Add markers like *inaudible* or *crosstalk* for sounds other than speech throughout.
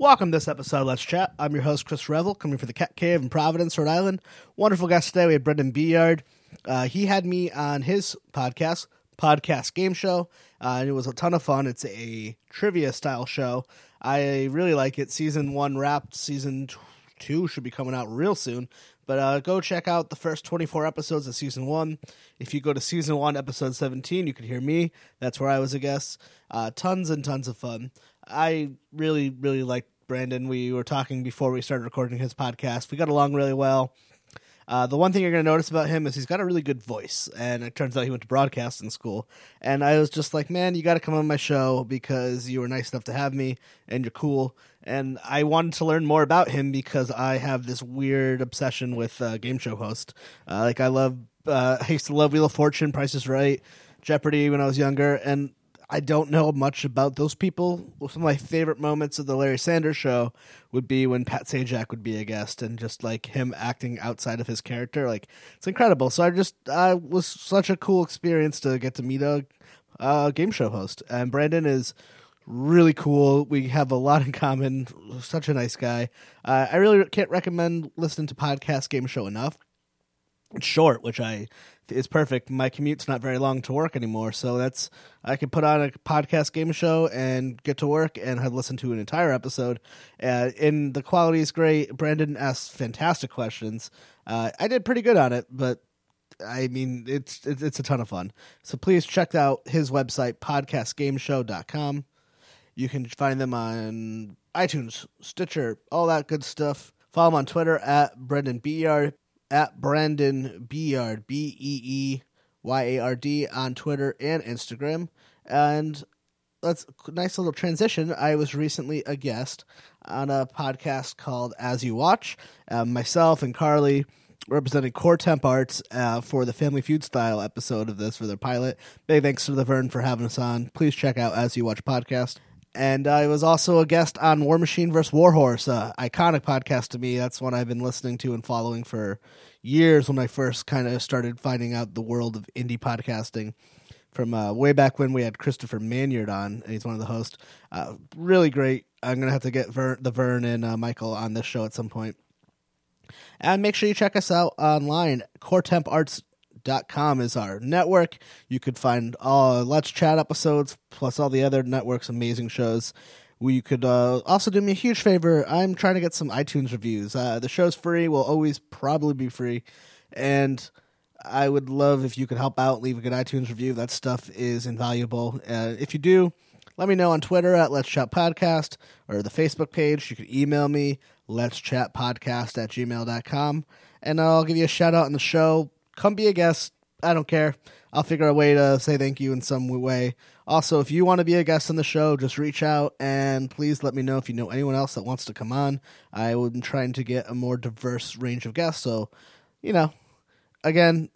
Welcome to this episode Let's Chat. I'm your host, Chris Revel, coming from the Cat Cave in Providence, Rhode Island. Wonderful guest today. We have Brendan Beeyard. Uh, he had me on his podcast, Podcast Game Show, uh, and it was a ton of fun. It's a trivia style show. I really like it. Season one wrapped. Season two should be coming out real soon. But uh, go check out the first 24 episodes of season one. If you go to season one, episode 17, you can hear me. That's where I was a guest. Uh, tons and tons of fun. I really, really liked Brandon. We were talking before we started recording his podcast. We got along really well. Uh, the one thing you're going to notice about him is he's got a really good voice, and it turns out he went to broadcasting school. And I was just like, man, you got to come on my show because you were nice enough to have me, and you're cool. And I wanted to learn more about him because I have this weird obsession with uh, game show host. Uh, like I love, uh, I used to love Wheel of Fortune, Price is Right, Jeopardy when I was younger, and I don't know much about those people. Some of my favorite moments of the Larry Sanders show would be when Pat Sajak would be a guest and just like him acting outside of his character. Like it's incredible. So I just I was such a cool experience to get to meet a, a game show host. And Brandon is really cool. We have a lot in common. Such a nice guy. Uh, I really can't recommend listening to podcast game show enough. Short, which I is perfect. My commute's not very long to work anymore, so that's I can put on a podcast game show and get to work and have listened to an entire episode. Uh, and the quality is great. Brandon asked fantastic questions. Uh, I did pretty good on it, but I mean it's it's, a ton of fun. So please check out his website podcastgameshow.com. You can find them on iTunes, Stitcher, all that good stuff. Follow him on Twitter at Brendan Beeyard at Brandon Beeyard, B E E Y A R D, on Twitter and Instagram. And that's a nice little transition. I was recently a guest on a podcast called As You Watch. Um, myself and Carly representing Core Temp Arts uh, for the Family Feud style episode of this for their pilot. Big thanks to the Vern for having us on. Please check out As You Watch podcast. And I was also a guest on War Machine vs. Warhorse, uh, iconic podcast to me. That's one I've been listening to and following for years when I first kind of started finding out the world of indie podcasting from uh, way back when we had Christopher Manyard on, he's one of the hosts. Uh, really great. I'm to have to get Vern, the Vern and uh, Michael on this show at some point. And make sure you check us out online. CoreTempArts.com is our network. You could find all Let's Chat episodes, plus all the other network's amazing shows. We could uh, also do me a huge favor. I'm trying to get some iTunes reviews. Uh, the show's free, will always probably be free. And I would love if you could help out, leave a good iTunes review. That stuff is invaluable. Uh, if you do, let me know on Twitter at Let's Chat Podcast or the Facebook page. You can email me, Let's Chat Podcast at gmail.com, and I'll give you a shout out on the show. Come be a guest. I don't care. I'll figure a way to say thank you in some way. Also, if you want to be a guest on the show, just reach out and please let me know if you know anyone else that wants to come on. I am trying to get a more diverse range of guests. So, you know, again,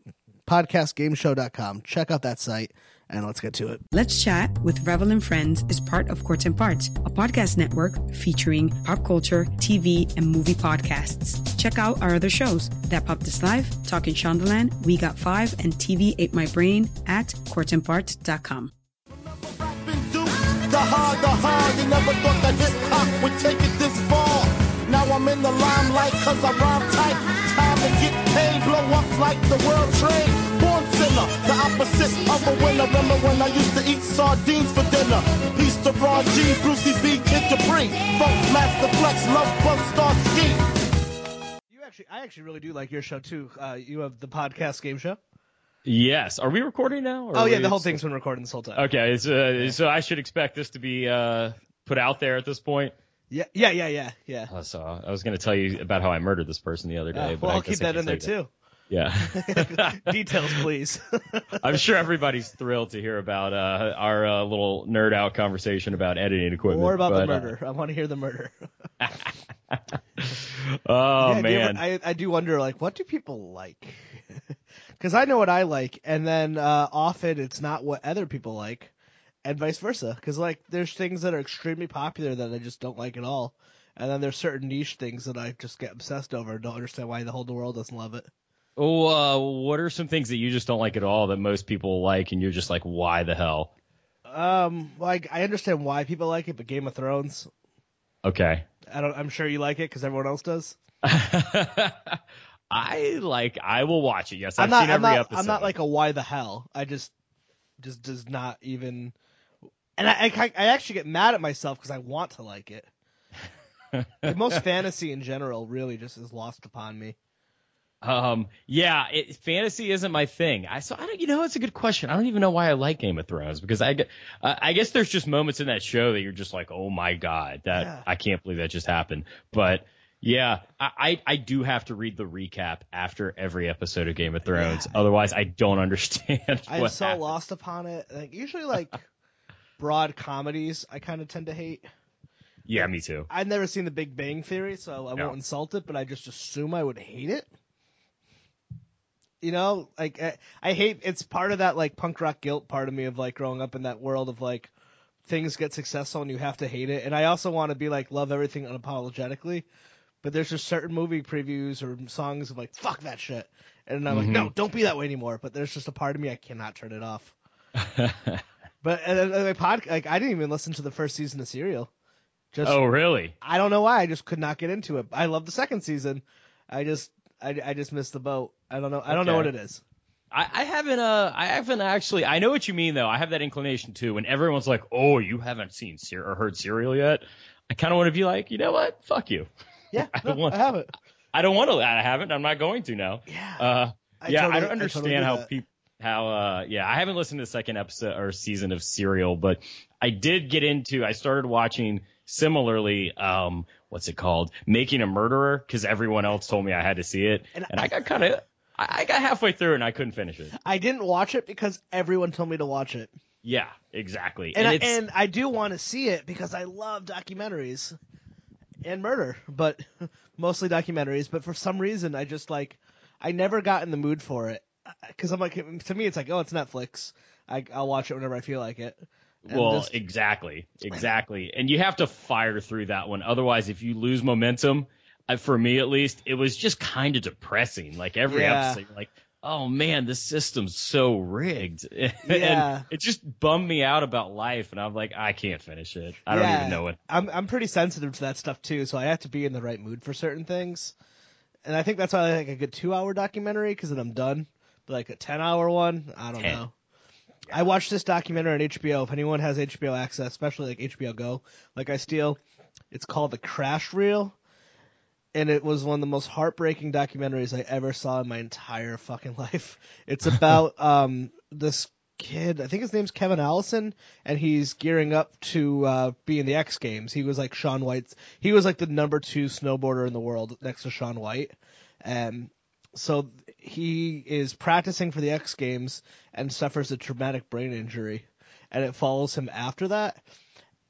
podcastgameshow.com. Check out that site and let's get to it. Let's Chat with Revel and Friends is part of Courts and Parts, a podcast network featuring pop culture, TV, and movie podcasts. Check out our other shows That Popped This Live, Talking Shondaland, We Got Five, and TV Ate My Brain at courtsandparts.com. The hard, the hard, you never thought that hip hop would take it this far. Now I'm in the limelight cause I rhyme tight. Time to get paid, blow up like the world trade. Born sinner, the opposite of a winner. Remember when I used to eat sardines for dinner? Peace to Ron G, Brucey B, Kid. Funk, Master Flex, Love Bug, Star Ski. Actually, I actually really do like your show too. Uh, you have the podcast game show. Yes. Are we recording now? or Oh yeah, the whole thing's been recording this whole time. Okay, so, so I should expect this to be uh, put out there at this point. Yeah, yeah, yeah, yeah, yeah. Uh, so I was going to tell you about how I murdered this person the other day, Uh, but well, I I'll keep that in there say too. Yeah. *laughs* Details, please. *laughs* I'm sure everybody's thrilled to hear about uh, our uh, little nerd out conversation about editing equipment. More about the but, uh, murder. I want to hear the murder. *laughs* oh Yeah, do ever- man. I I do wonder like what do people like? Because I know what I like, and then uh, often it's not what other people like, and vice versa. Because like there's things that are extremely popular that I just don't like at all, and then there's certain niche things that I just get obsessed over and don't understand why the whole world doesn't love it. Oh, uh, what are some things that you just don't like at all that most people like, and you're just like, why the hell? Um, like I understand why people like it, but Game of Thrones, Okay. I don't. I'm sure you like it because everyone else does. *laughs* I like. I will watch it. Yes, I've I'm not. seen I'm every not. episode. I'm not like a why the hell. I just, just does not even. And I, I, I actually get mad at myself because I want to like it. *laughs* Most fantasy in general really just is lost upon me. Um, yeah, it, fantasy isn't my thing. I so I don't. You know, it's a good question. I don't even know why I like Game of Thrones because I. Uh, I guess there's just moments in that show that you're just like, oh my god, that Yeah. I can't believe that just happened. But yeah, I, I I do have to read the recap after every episode of Game of Thrones. Otherwise, I don't understand. *laughs* I'm so happened. lost upon it. Like usually, like *laughs* broad comedies, I kind of tend to hate. Yeah, me too. I've never seen The Big Bang Theory, so I No. won't insult it, but I just assume I would hate it. You know, like I, I hate. It's part of that like punk rock guilt part of me of like growing up in that world of like things get successful and you have to hate it. And I also want to be like love everything unapologetically. But there's just certain movie previews or songs of like fuck that shit, and I'm like no, don't be that way anymore. But there's just a part of me I cannot turn it off. *laughs* But and, uh, my pod, like I didn't even listen to the first season of Serial. Just oh, really? I don't know why. I just could not get into it. I love the second season. I just I, I just missed the boat. I don't know. I don't know what it is. I, I haven't uh I haven't actually I know what you mean though. I have that inclination too. When everyone's like, "Oh, you haven't seen Ser- or heard Serial yet," I kind of want to be like, you know what? Fuck you. Yeah, *laughs* I no, don't want- I have it. I don't want to. I haven't. I'm not going to now. Yeah. Uh, I yeah, totally- I I don't totally understand do how people how uh yeah I haven't listened to the second episode or season of Serial, but I did get into. I started watching similarly. Um, what's it called? Making a Murderer because everyone else told me I had to see it, And and, I got kind of. I I got halfway through and I couldn't finish it. I didn't watch it because everyone told me to watch it, Yeah, exactly. and I, and I do want to see it because I love documentaries and murder, but *laughs* mostly documentaries. But for some reason, I just like I never got in the mood for it because I'm like to me it's like oh it's Netflix. I, I'll watch it whenever I feel like it. And Well, just- exactly, exactly, and you have to fire through that one. Otherwise, if you lose momentum, Uh, for me at least, it was just kind of depressing. Like every Yeah. episode, like, oh man, this system's so rigged, *laughs* Yeah. and it just bummed me out about life. And I'm like, I can't finish it. I don't even know it. I'm I'm pretty sensitive to that stuff too, so I have to be in the right mood for certain things. And I think that's why I like a good two hour documentary because then I'm done. But like a ten hour one, I don't 10. know. I watched this documentary on HBO. If anyone has HBO access, especially like HBO Go, like I steal, it's called The Crash Reel, and it was one of the most heartbreaking documentaries I ever saw in my entire fucking *laughs* life. It's about *laughs* um this kid, I think his name's Kevin Allison, and he's gearing up to uh, be in the X Games. He was like Shaun White's. He was like the number two snowboarder in the world next to Shaun White, and so he is practicing for the X Games and suffers a traumatic brain injury, and it follows him after that.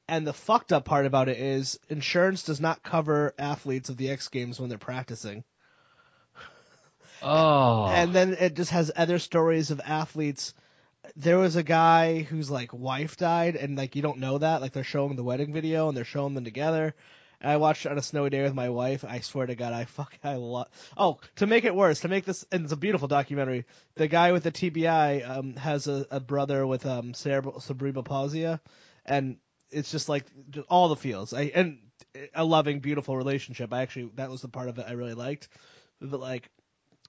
And the fucked up part about it is insurance does not cover athletes of the X Games when they're practicing. Oh, And then it just has other stories of athletes. There was a guy whose like wife died, and like you don't know that. Like they're showing the wedding video and they're showing them together. And I watched it on a snowy day with my wife. I swear to God, I fuck, I love. Oh, to make it worse, to make this, and it's a beautiful documentary. The guy with the TBI um, has a, a brother with um cerebral cerebral palsy, and it's just like all the feels. I and a loving, beautiful relationship. I actually that was the part of it I really liked. But like,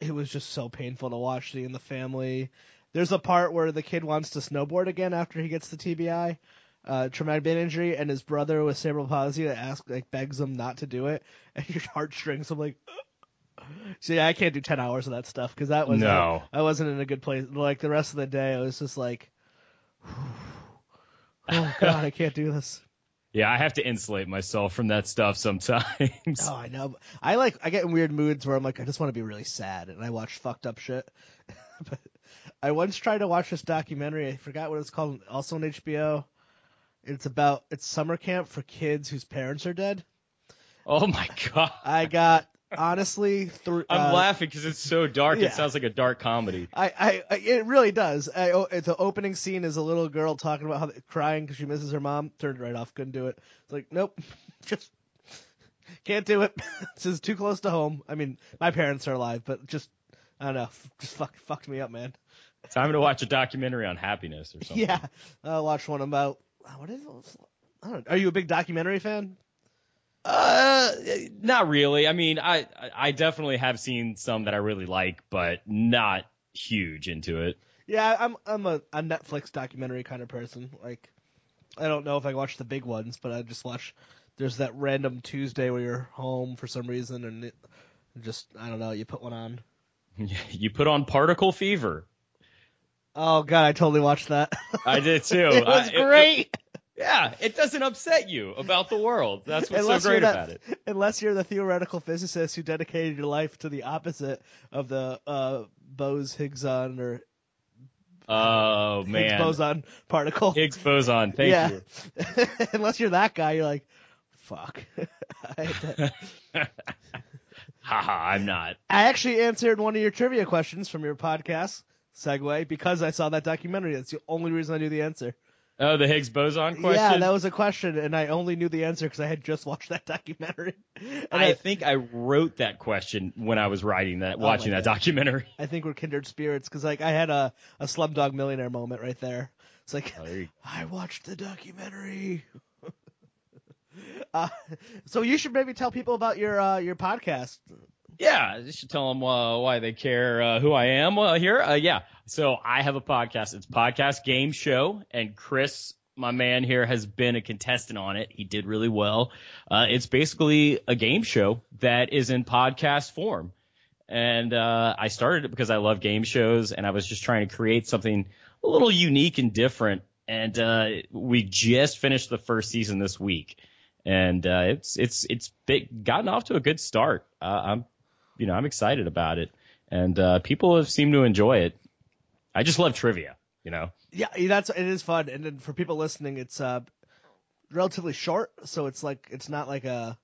it was just so painful to watch seeing the family. There's a part where the kid wants to snowboard again after he gets the TBI, uh, traumatic brain injury, and his brother with cerebral palsy asks, like, begs him not to do it, *laughs* and your heartstrings. I'm like, so yeah, I can't do ten hours of that stuff because that was No. I wasn't in a good place. Like the rest of the day, I was just like, *sighs* oh god, I can't do this. yeah, I have to insulate myself from that stuff sometimes. Oh, I know. I like I get in weird moods where I'm like I just want to be really sad and I watch fucked up shit. *laughs* but I once tried to watch this documentary. I forgot what it's called. Also on HBO. It's about it's summer camp for kids whose parents are dead. oh my god, I got honestly through. I'm uh, laughing because it's so dark. yeah. It sounds like a dark comedy. I, I, it really does. I, oh, the opening scene is a little girl talking about how crying because she misses her mom. Turned it right off. Couldn't do it. It's like, nope, *laughs* just can't do it. *laughs* this is too close to home. I mean, my parents are alive, but just I don't know. Just fuck, fucked me up, man. Time to watch a documentary on happiness or something. Yeah, I watched one about what is it? I don't know. Are you a big documentary fan? Uh, not really. I mean, I I definitely have seen some that I really like, but not huge into it. Yeah, I'm I'm a, a Netflix documentary kind of person. Like, I don't know if I watch the big ones, but I just watch. There's that random Tuesday where you're home for some reason, and it just I don't know. You put one on. *laughs* You put on Particle Fever. Oh god, I totally watched that. I did too. *laughs* it was I- it- great. Yeah, it doesn't upset you about the world. That's what's Unless so great that- about it. Unless you're the theoretical physicist who dedicated your life to the opposite of the uh, Bose-Higgs-on or Oh man, Higgs-boson particle. Higgs boson. Thank yeah. you. *laughs* Unless you're that guy, you're like, fuck. *laughs* I, had to- Haha, I'm not. I actually answered one of your trivia questions from your podcast segue because I saw that documentary. That's the only reason I knew the answer. Oh, the Higgs boson question. Yeah, that was a question, and I only knew the answer because I had just watched that *laughs* documentary. And I I, think I wrote that question when I was writing that, watching that God. documentary. I think we're kindred spirits because like I had a a Slumdog Millionaire moment right there. It's like Oh, you- *laughs* I watched the documentary. *laughs* uh, so you should maybe tell people about your uh, your podcast. Yeah, you should tell them uh, why they care uh, who I am uh, here. Uh, yeah, so I have a podcast. It's Podcast Game Show, and Chris, my man here, has been a contestant on it. He did really well. Uh, it's basically a game show that is in podcast form, and uh, I started it because I love game shows, and I was just trying to create something a little unique and different. And we just finished the first season this week, and uh, it's it's it's big, gotten off to a good start. Uh, I'm you know, I'm excited about it, and uh, people have seemed to enjoy it. I just love trivia, you know. Yeah, that's it is fun, and then for people listening, it's uh relatively short, so it's like it's not like a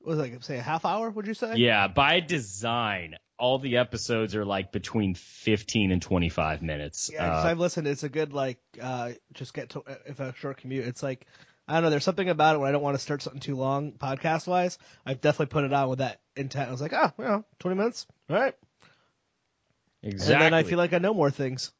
what was it, like say a half hour? Would you say? Yeah, by design, all the episodes are like between 15 and 25 minutes. Yeah, Uh, I've listened. It's a good like uh just get to if a short commute. It's like I don't know. There's something about it when I don't want to start something too long podcast wise. I've definitely put it on with that intent. I was like, oh, well, 20 minutes, all right. exactly. And then I feel like I know more things.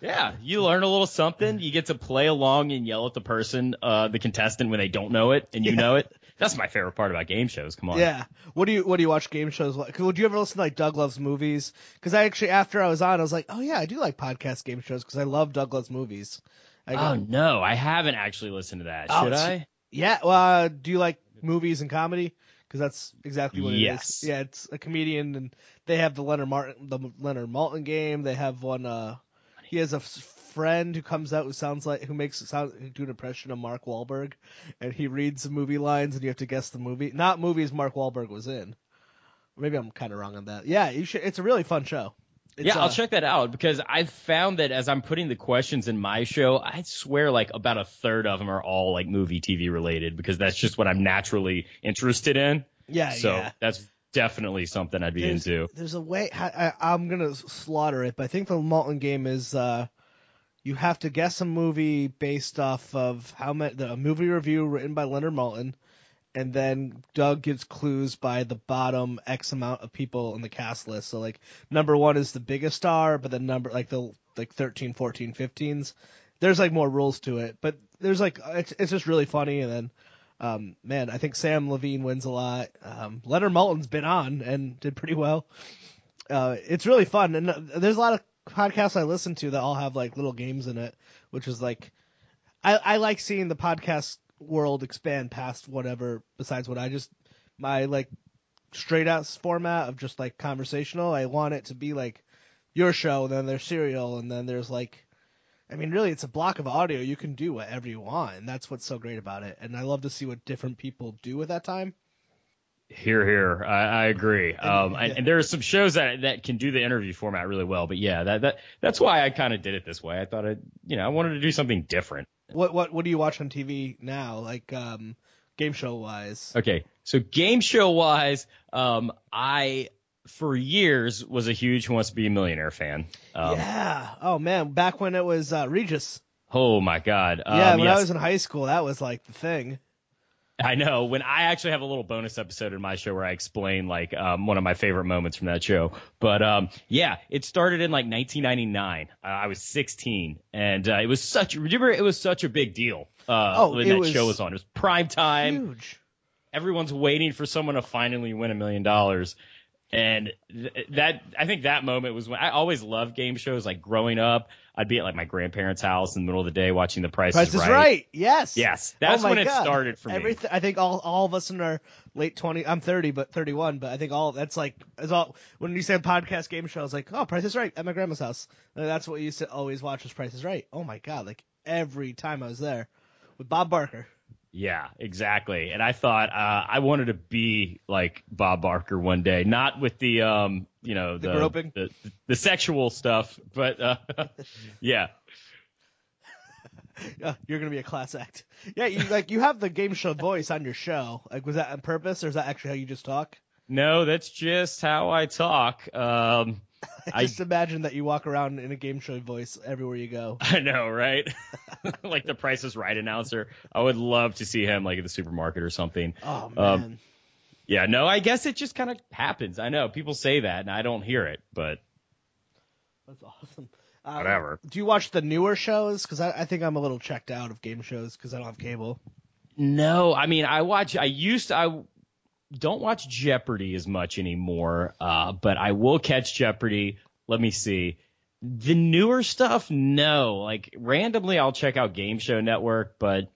yeah, you learn a little something. You get to play along and yell at the person, uh, the contestant, when they don't know it and you Yeah. know it. That's my favorite part about game shows. Come on. Yeah. What do you What do you watch game shows? Like, would you ever listen to like Doug Loves Movies? Because I actually after I was on, I was like, oh yeah, I do like podcast game shows because I love Doug Loves Movies. I go, Oh no, I haven't actually listened to that. Oh, Should it's- I? Yeah. Well, uh, do you like movies and comedy? Because that's exactly what it is. Yes. Yeah, it's a comedian, and they have the Leonard Martin, the Leonard Maltin game. They have one. Uh, he has a friend who comes out who sounds like who makes it sound do an impression of Mark Wahlberg, and he reads the movie lines, and you have to guess the movie. Not movies Mark Wahlberg was in. Maybe I'm kind of wrong on that. Yeah, you should. It's a really fun show. It's, yeah, uh, I'll check that out because I've found that as I'm putting the questions in my show, I swear like about a third of them are all like movie TV related because that's just what I'm naturally interested in. Yeah, so yeah. that's definitely something I'd be there's, into. There's a way. I, I, I'm gonna slaughter it, but I think the Maltin game is uh, you have to guess a movie based off of how many a movie review written by Leonard Maltin, and then Doug gives clues by the bottom X amount of people in the cast list. So like number one is the biggest star, but the number like the like 13, 14, 15s. There's like more rules to it, but there's like it's it's just really funny, and then. Um, man, I think Sam Levine wins a lot. Um, Leonard Maltin's been on and did pretty well. Uh, it's really fun, and uh, there's a lot of podcasts I listen to that all have like little games in it, which is like, I, I like seeing the podcast world expand past whatever besides what I just my like straight out format of just like conversational. I want it to be like your show, and then there's serial, and then there's like I mean, really, it's a block of audio. You can do whatever you want, and that's what's so great about it. And I love to see what different people do with that time. Here, here, I, I agree. Um, yeah. and, and there are some shows that that can do the interview format really well, but yeah, that that that's why I kind of did it this way. I thought I, you know, I wanted to do something different. What what what do you watch on TV now, like um, game show wise? Okay, so game show wise, um, I for years was a huge Who Wants to Be a Millionaire fan. Um, yeah. Oh man, back when it was uh, Regis. Oh my God. Um, yeah, when yes, I was in high school, that was like the thing. I know. When I actually have a little bonus episode in my show where I explain like um, one of my favorite moments from that show. But um, yeah, it started in like 1999. Uh, I was 16, and uh, it was such. Remember, it was such a big deal. Uh, Oh, when that show was on. It was prime time. Huge. everyone's waiting for someone to finally win a million dollars. And th- that I think that moment was when I always loved game shows. Like growing up, I'd be at like my grandparents' house in the middle of the day watching The Price, Price is right. Yes. Yes, that's Oh when it started for me. Everything. I think all all of us in our late twenty. I'm thirty, but thirty one. But I think all that's like is all. When you said podcast game show, I was like, oh, Price is Right at my grandma's house. And that's what we used to always watch was Price is Right. Oh my God! Like every time I was there with Bob Barker. Yeah, exactly. And I thought uh, I wanted to be like Bob Barker one day, not with the um, you know, The the groping? the, the sexual stuff, but uh, *laughs* yeah. Yeah, you're gonna be a class act. Yeah, you like you have the game show voice on your show. Like, was that on purpose, or is that actually how you just talk? No, that's just how I talk. Um, *laughs* I- Just imagine that you walk around in a game show voice everywhere you go. *laughs* I know, right? like the Price is Right announcer. I would love to see him like at the supermarket or something. Oh Um, man, Yeah, no, I guess it just kind of happens. I know people say that, and I don't hear it, but that's awesome. Uh, whatever. Do you watch the newer shows? Because I, I think I'm a little checked out of game shows because I don't have cable. No, I mean I watch. I used to, I don't watch Jeopardy as much anymore, uh, but I will catch Jeopardy. Let me see. The newer stuff, no. Like randomly, I'll check out Game Show Network, but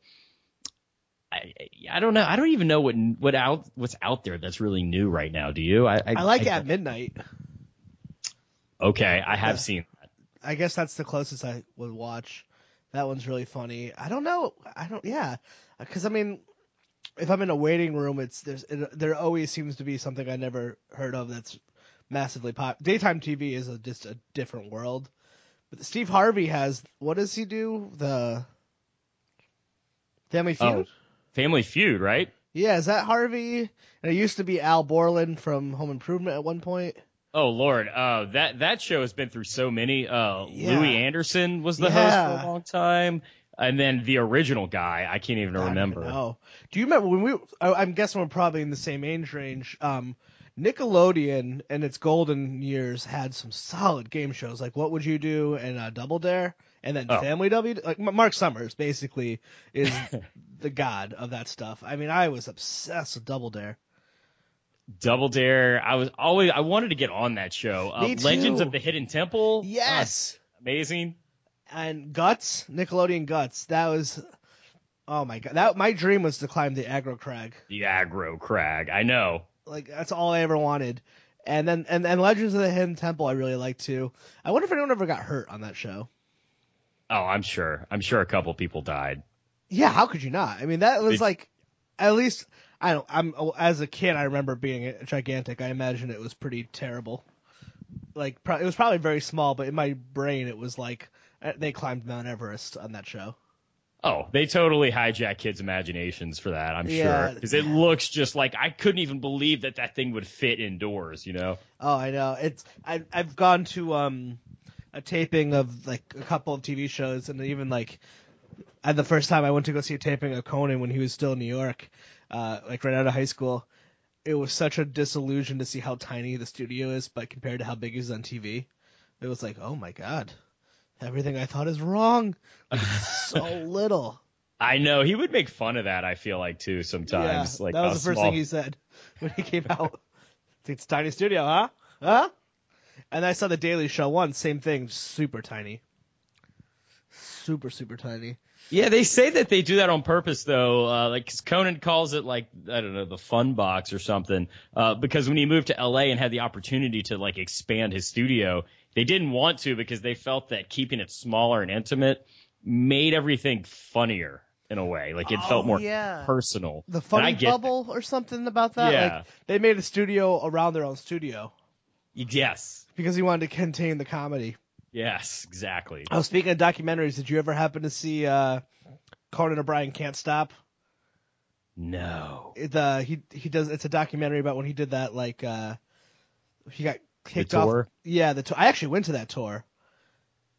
I, I don't know. I don't even know what what out what's out there that's really new right now. Do you? I, I like At Midnight. Okay, I have seen that. I guess that's the closest I would watch. That one's really funny. I don't know. I don't. Yeah, because I mean, if I'm in a waiting room, it's there's it, there always seems to be something I never heard of that's massively pop. Daytime TV is a, just a different world. But Steve Harvey has what does he do? The Family oh, Feud. Oh, Family Feud, right? Yeah, is that Harvey? And it used to be Al Borland from Home Improvement at one point. Oh Lord, uh, that that show has been through so many. Uh, Yeah. Louie Anderson was the host for a long time, and then the original guy, I can't even remember. Oh, do you remember when we? I, I'm guessing we're probably in the same age range. Um, Nickelodeon in its golden years had some solid game shows like What Would You Do and uh, Double Dare, and then Oh. Family W. Like Mark Summers basically is *laughs* the god of that stuff. I mean, I was obsessed with Double Dare. Double Dare, I was always I wanted to get on that show. Uh. Legends of the Hidden Temple, Yes, uh, amazing. and Guts, Nickelodeon Guts. That was. Oh my god! That my dream was to climb the aggro crag. The aggro crag, I know. Like that's all I ever wanted. And then and, and Legends of the Hidden Temple I really liked too. I wonder if anyone ever got hurt on that show. Oh, I'm sure. I'm sure a couple people died. Yeah, how could you not? I mean, that was like at least I don't. I'm as a kid I remember being gigantic. I imagine it was pretty terrible. Like pro- it was probably very small, but in my brain it was like uh, they climbed Mount Everest on that show. Oh, they totally hijack kids' imaginations for that. I'm Yeah. sure because it looks just like I couldn't even believe that that thing would fit indoors. You know. Oh, I know. It's I I've gone to um a taping of like a couple of TV shows and even like and the first time I went to go see a taping of Conan when he was still in New York, uh like right out of high school, it was such a disillusion to see how tiny the studio is but compared to how big he is on TV. It was like, "Oh my god. Everything I thought is wrong." Like, *laughs* so little. I know he would make fun of that. I feel like too sometimes. yeah, like that was the first small- thing he said when he came out. it's a tiny studio, huh? Huh? And I saw the Daily Show once, same thing, super tiny, super super tiny. Yeah, they say that they do that on purpose though. Uh, like 'cause Conan calls it like I don't know the fun box or something. Uh, because when he moved to LA and had the opportunity to like expand his studio, they didn't want to because they felt that keeping it smaller and intimate made everything funnier in a way. Like it Oh, felt more yeah. personal. The funny bubble or something about that. Yeah. Like they made a studio around their own studio. Yes. because he wanted to contain the comedy. Yes. Exactly. Oh, speaking of documentaries, did you ever happen to see uh, Conan O'Brien Can't Stop? No. It, uh, he he does. It's a documentary about when he did that. Like uh, he got kicked tour? off. Yeah, the tour. I actually went to that tour,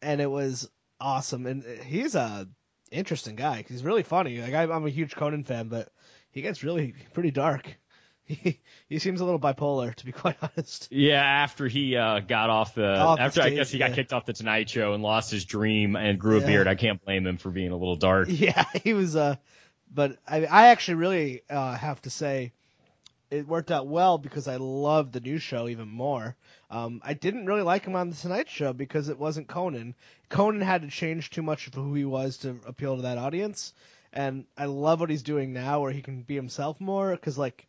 and it was awesome. And he's a interesting guy. 'cause He's really funny. Like I'm, I'm a huge Conan fan, but he gets really pretty dark. *laughs* He he seems a little bipolar, to be *laughs* quite honest. Yeah, after he uh, got off the Off the after I guess he got yeah. kicked off the Tonight Show and lost his dream and grew a Yeah. beard, I can't blame him for being a little dark. *laughs* Yeah, he was uh But I, I actually really uh, have to say it worked out well because I loved the new show even more. Um, I didn't really like him on the Tonight Show because it wasn't Conan. Conan had to change too much of who he was to appeal to that audience, and I love what he's doing now, where he can be himself more. Because like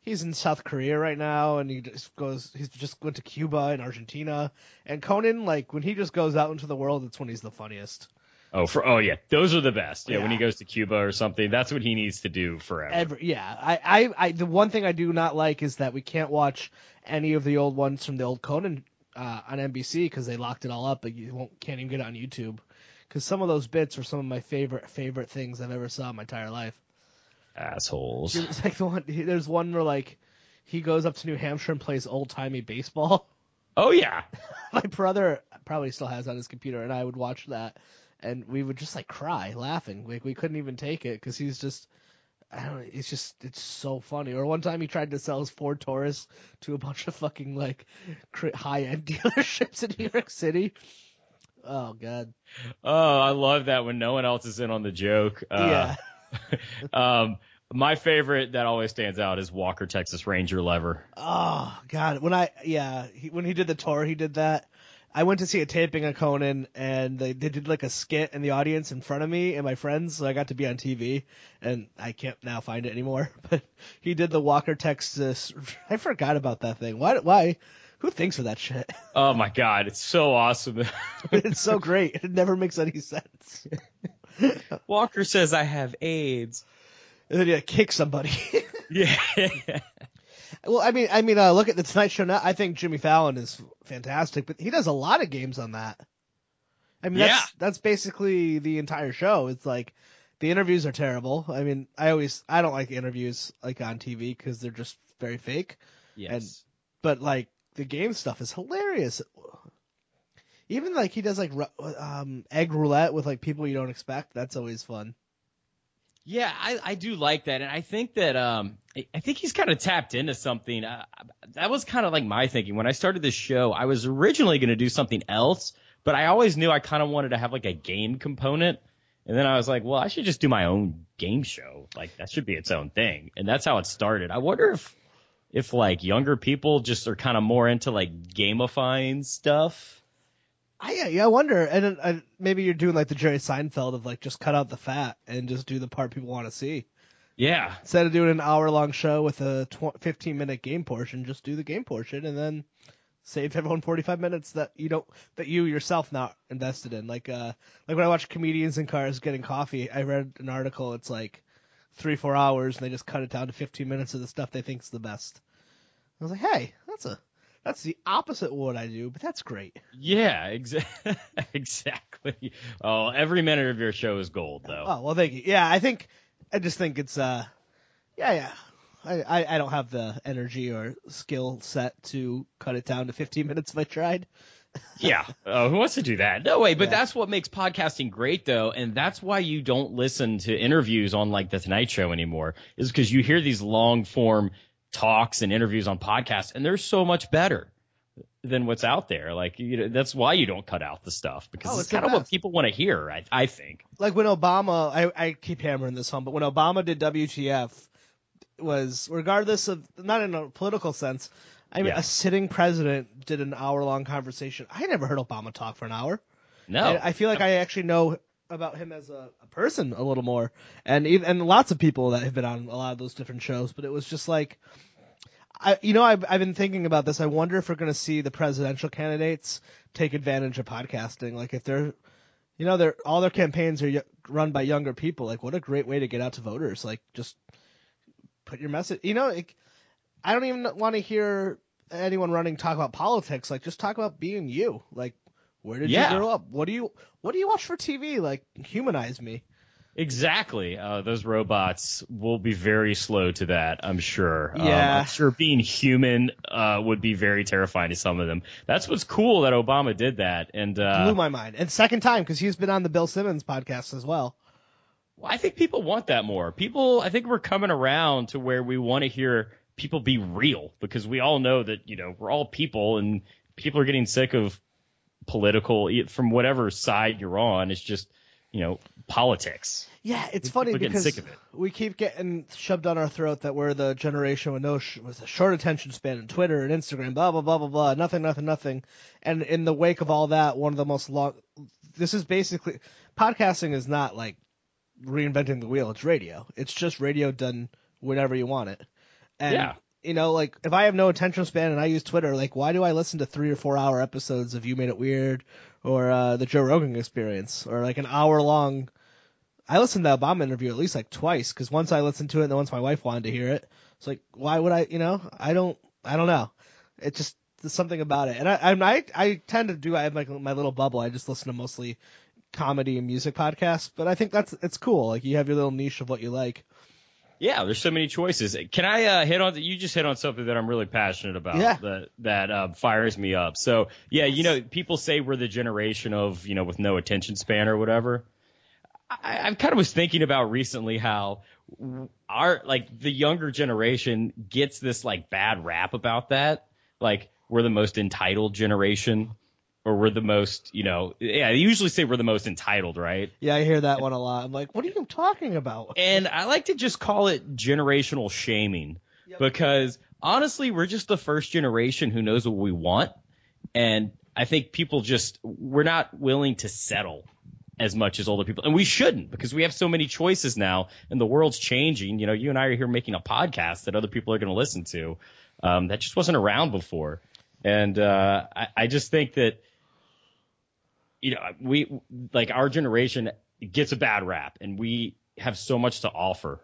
he's in South Korea right now, and he just goes. He's just went to Cuba and Argentina, and Conan like when he just goes out into the world, it's when he's the funniest. Oh, for oh yeah, those are the best. Yeah, when he goes to Cuba or something, that's what he needs to do forever. Ever, yeah, I, I, I, the one thing I do not like is that we can't watch any of the old ones from the old Conan uh, on NBC because they locked it all up, but you won't, can't even get it on YouTube. Because some of those bits are some of my favorite favorite things I've ever saw in my entire life. Assholes. It's like the one. There's one where like he goes up to New Hampshire and plays old timey baseball. Oh yeah. *laughs* my brother probably still has it on his computer, and I would watch that, and we would just like cry laughing. Like we couldn't even take it because he's just. I don't know. It's just it's so funny. Or one time he tried to sell his Ford Taurus to a bunch of fucking like high end *laughs* dealerships in New York City. Oh god. Oh, I love that when no one else is in on the joke. Uh, yeah. *laughs* um, my favorite that always stands out is Walker Texas Ranger lever. Oh god. When I yeah he, when he did the tour, he did that. I went to see a taping of Conan, and they, they did like a skit in the audience in front of me and my friends, so I got to be on TV, and I can't now find it anymore. *laughs* But he did the Walker Texas. I forgot about that thing. Why? Why? Who thinks of that shit? *laughs* Oh my god, it's so awesome. *laughs* it's so great. It never makes any sense. Walker says I have AIDS. And then you kicks somebody. Yeah. Well, I mean, I mean, uh, look at the Tonight Show now. I think Jimmy Fallon is fantastic, but he does a lot of games on that. I mean, that's Yeah. that's basically the entire show. It's like the interviews are terrible. I mean, I always I don't like interviews like on TV because they're just very fake. yes. But like the game stuff is hilarious. Even like he does like um, egg roulette with like people you don't expect. That's always fun. Yeah, I, I do like that, and I think that um, I- think he's kind of tapped into something. Uh, that was kind of like my thinking when I started this show. I was originally going to do something else, but I always knew I kind of wanted to have like a game component, and then I was like, well, I should just do my own game show. Like that should be its own thing, and that's how it started. I wonder if if like younger people just are kind of more into like gamifying stuff. I yeah, yeah, I wonder. And then, uh, maybe you're doing like the Jerry Seinfeld of like just cut out the fat and just do the part people want to see. Yeah, Instead of doing an hour long show with a tw- 15 minute game portion, just do the game portion and then save everyone 45 minutes that you don't that you yourself not invested in. Like uh like when I watch comedians in cars getting coffee, I read an article. It's like three four hours and they just cut it down to 15 minutes of the stuff they think's the best. I was like, hey, that's a that's the opposite of what I do, but that's great. yeah, exa- *laughs* exactly. Oh, every minute of your show is gold, though. Oh well, thank you. Yeah, I think I just think it's uh, yeah, yeah. I, I, I don't have the energy or skill set to cut it down to 15 minutes if I tried. *laughs* Yeah. Oh, who wants to do that? No way. But Yeah. that's what makes podcasting great, though, and that's why you don't listen to interviews on like the Tonight Show anymore. Is because you hear these long form talks and interviews on podcasts, and they're so much better than what's out there. Like, you know, that's why you don't cut out the stuff because Oh, it's, it's kind of what people want to hear. I, I think. Like when Obama, I, I keep hammering this home, but when Obama did WTF, was regardless of not in a political sense. I mean, Yeah. a sitting president did an hour long conversation. I never heard Obama talk for an hour. No. And I feel like I actually know about him as a, a person a little more, and even, and lots of people that have been on a lot of those different shows. But it was just like, I you know I've I've been thinking about this. I wonder if we're going to see the presidential candidates take advantage of podcasting. Like if they're, you know, they're all their campaigns are y- run by younger people. Like what a great way to get out to voters. Like just put your message. You know, like, I don't even want to hear anyone running talk about politics. Like just talk about being you. Like where did Yeah. you grow up? What do you what do you watch for TV? Like humanize me. Exactly. Uh, those robots will be very slow to that, I'm sure. Um, Yeah. I'm sure being human uh, would be very terrifying to some of them. That's what's cool that Obama did that. And uh, Blew my mind. And second time because he's been on the Bill Simmons podcast as well. well, I think people want that more. People, I think we're coming around to where we want to hear people be real because we all know that, you know, we're all people and people are getting sick of political, from whatever side you're on. It's just, you know, politics. Yeah, it's People funny because it. we keep getting shoved down our throat that we're the generation with no sh- with a short attention span and Twitter and Instagram, blah blah blah blah blah, nothing, nothing, nothing. And in the wake of all that, one of the most long. This is basically podcasting is not like reinventing the wheel. It's radio. It's just radio done whenever you want it. And Yeah. You know, like if I have no attention span and I use Twitter, like why do I listen to three or four hour episodes of You Made It Weird or uh, the Joe Rogan Experience or like an hour long? I listened to the Obama interview at least like twice because once I listened to it and then once my wife wanted to hear it, it's like why would I? You know, I don't, I don't know. It just there's something about it, and I, I, I tend to do. I have like my little bubble. I just listen to mostly comedy and music podcasts, but I think that's it's cool. Like you have your little niche of what you like. Yeah, there's so many choices. Can I uh, hit on? You just hit on something that I'm really passionate about. Yeah. That that uh, fires me up. So yeah, you know, people say we're the generation of you know with no attention span or whatever. I, I kind of was thinking about recently how our like the younger generation gets this like bad rap about that. Like we're the most entitled generation, or we're the most you know. Yeah, they usually say we're the most entitled, right? Yeah, I hear that one a lot. I'm like, what are you talking about? And I like to just call it generational shaming because honestly, we're just the first generation who knows what we want. And I think people just, we're not willing to settle as much as older people. And we shouldn't because we have so many choices now and the world's changing. You know, you and I are here making a podcast that other people are going to listen to. Um, that just wasn't around before. And, uh, I, I just think that, you know, we, like our generation gets a bad rap and we have so much to offer.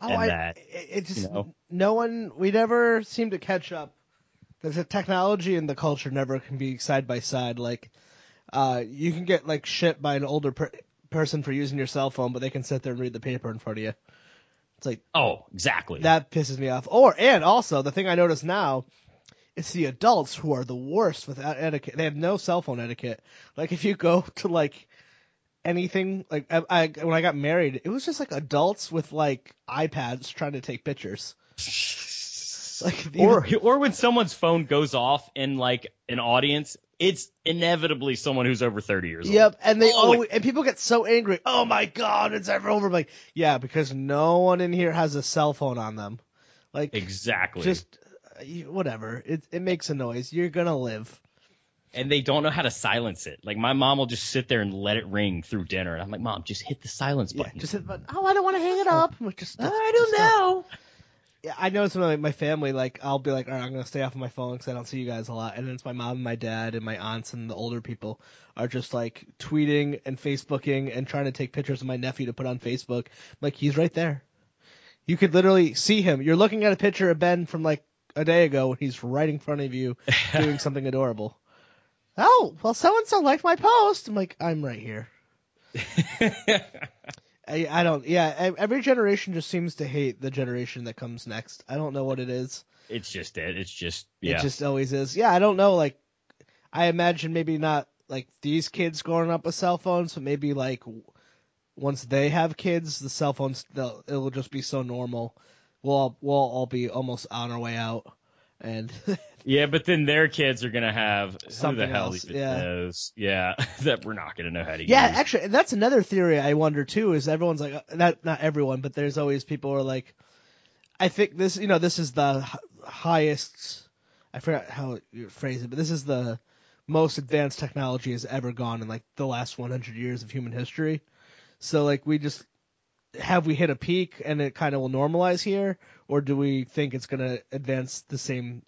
Oh, and I, that, it, it just you know. no one. We never seem to catch up. There's a technology and the culture never can be side by side. Like, uh, you can get like shit by an older per- person for using your cell phone, but they can sit there and read the paper in front of you. It's like Oh, exactly. that pisses me off. Or and also the thing I notice now, it's the adults who are the worst without etiquette. They have no cell phone etiquette. Like if you go *laughs* to like anything like I, I when I got married, it was just like adults with like iPads trying to take pictures. *laughs* Like the- or or when someone's phone goes off in like an audience, it's inevitably someone who's over 30 years old. Yep, and they Oh, always, and people get so angry. Oh my god, it's ever over. I'm like, yeah, because no one in here has a cell phone on them. Like, Exactly. just whatever. It it makes a noise. You're gonna live. and they don't know how to silence it. Like my mom will just sit there and let it ring through dinner, and I'm like, Mom, just hit the silence Yeah, button. just hit the button. Oh, I don't want to hang it oh, up. I'm like, just, I don't know. Yeah, I notice when like my family, like I'll be like, all right, I'm gonna stay off of my phone because I don't see you guys a lot, and then it's my mom and my dad and my aunts and the older people are just like tweeting and Facebooking and trying to take pictures of my nephew to put on Facebook. like he's right there. You could literally see him. You're looking at a picture of Ben from like a day ago when he's right in front of you *laughs* doing something adorable. Oh, well, so and so liked my post. I'm like, I'm right here. *laughs* I, I don't. Yeah, every generation just seems to hate the generation that comes next. I don't know what it is. It's just it. It's just yeah. It just always is. Yeah, I don't know. Like, I imagine maybe not like these kids growing up with cell phones, but maybe like once they have kids, the cell phones they'll, it'll just be so normal. We'll all, we'll all be almost on our way out, and *laughs* yeah, but then their kids are gonna have who Something the hell else, yeah. knows? Yeah, *laughs* that we're not gonna know how to Yeah, use. actually, that's another theory I wonder too. Is everyone's like, uh, not not everyone, but there's always people who are like, I think this, you know, this is the h- highest. I forgot how you phrase it, but this is the most advanced technology has ever gone in like the last 100 years of human history. So like, we just have we hit a peak and it kind of will normalize here, or do we think it's going to advance the same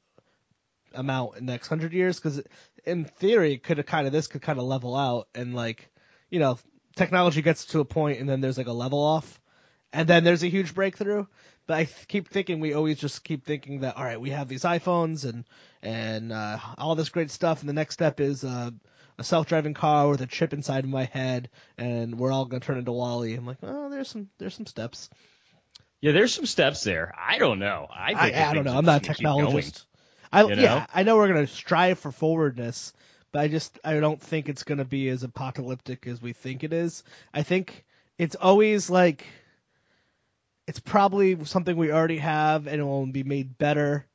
amount in the next hundred years? Because in theory, could kind of this could kind of level out and like, you know, technology gets to a point and then there's like a level off, and then there's a huge breakthrough. But I th- keep thinking we always just keep thinking that all right, we have these iPhones and and uh, all this great stuff, and the next step is uh, a self-driving car with a chip inside of my head, and we're all gonna turn into WALL-E. I'm like, oh, there's some there's some steps. Yeah, there's some steps there. I don't know. I I, I don't know. I'm not a keep going. technologist. I you know? yeah, I know we're gonna strive for forwardness, but I just I don't think it's gonna be as apocalyptic as we think it is. I think it's always like it's probably something we already have and it will be made better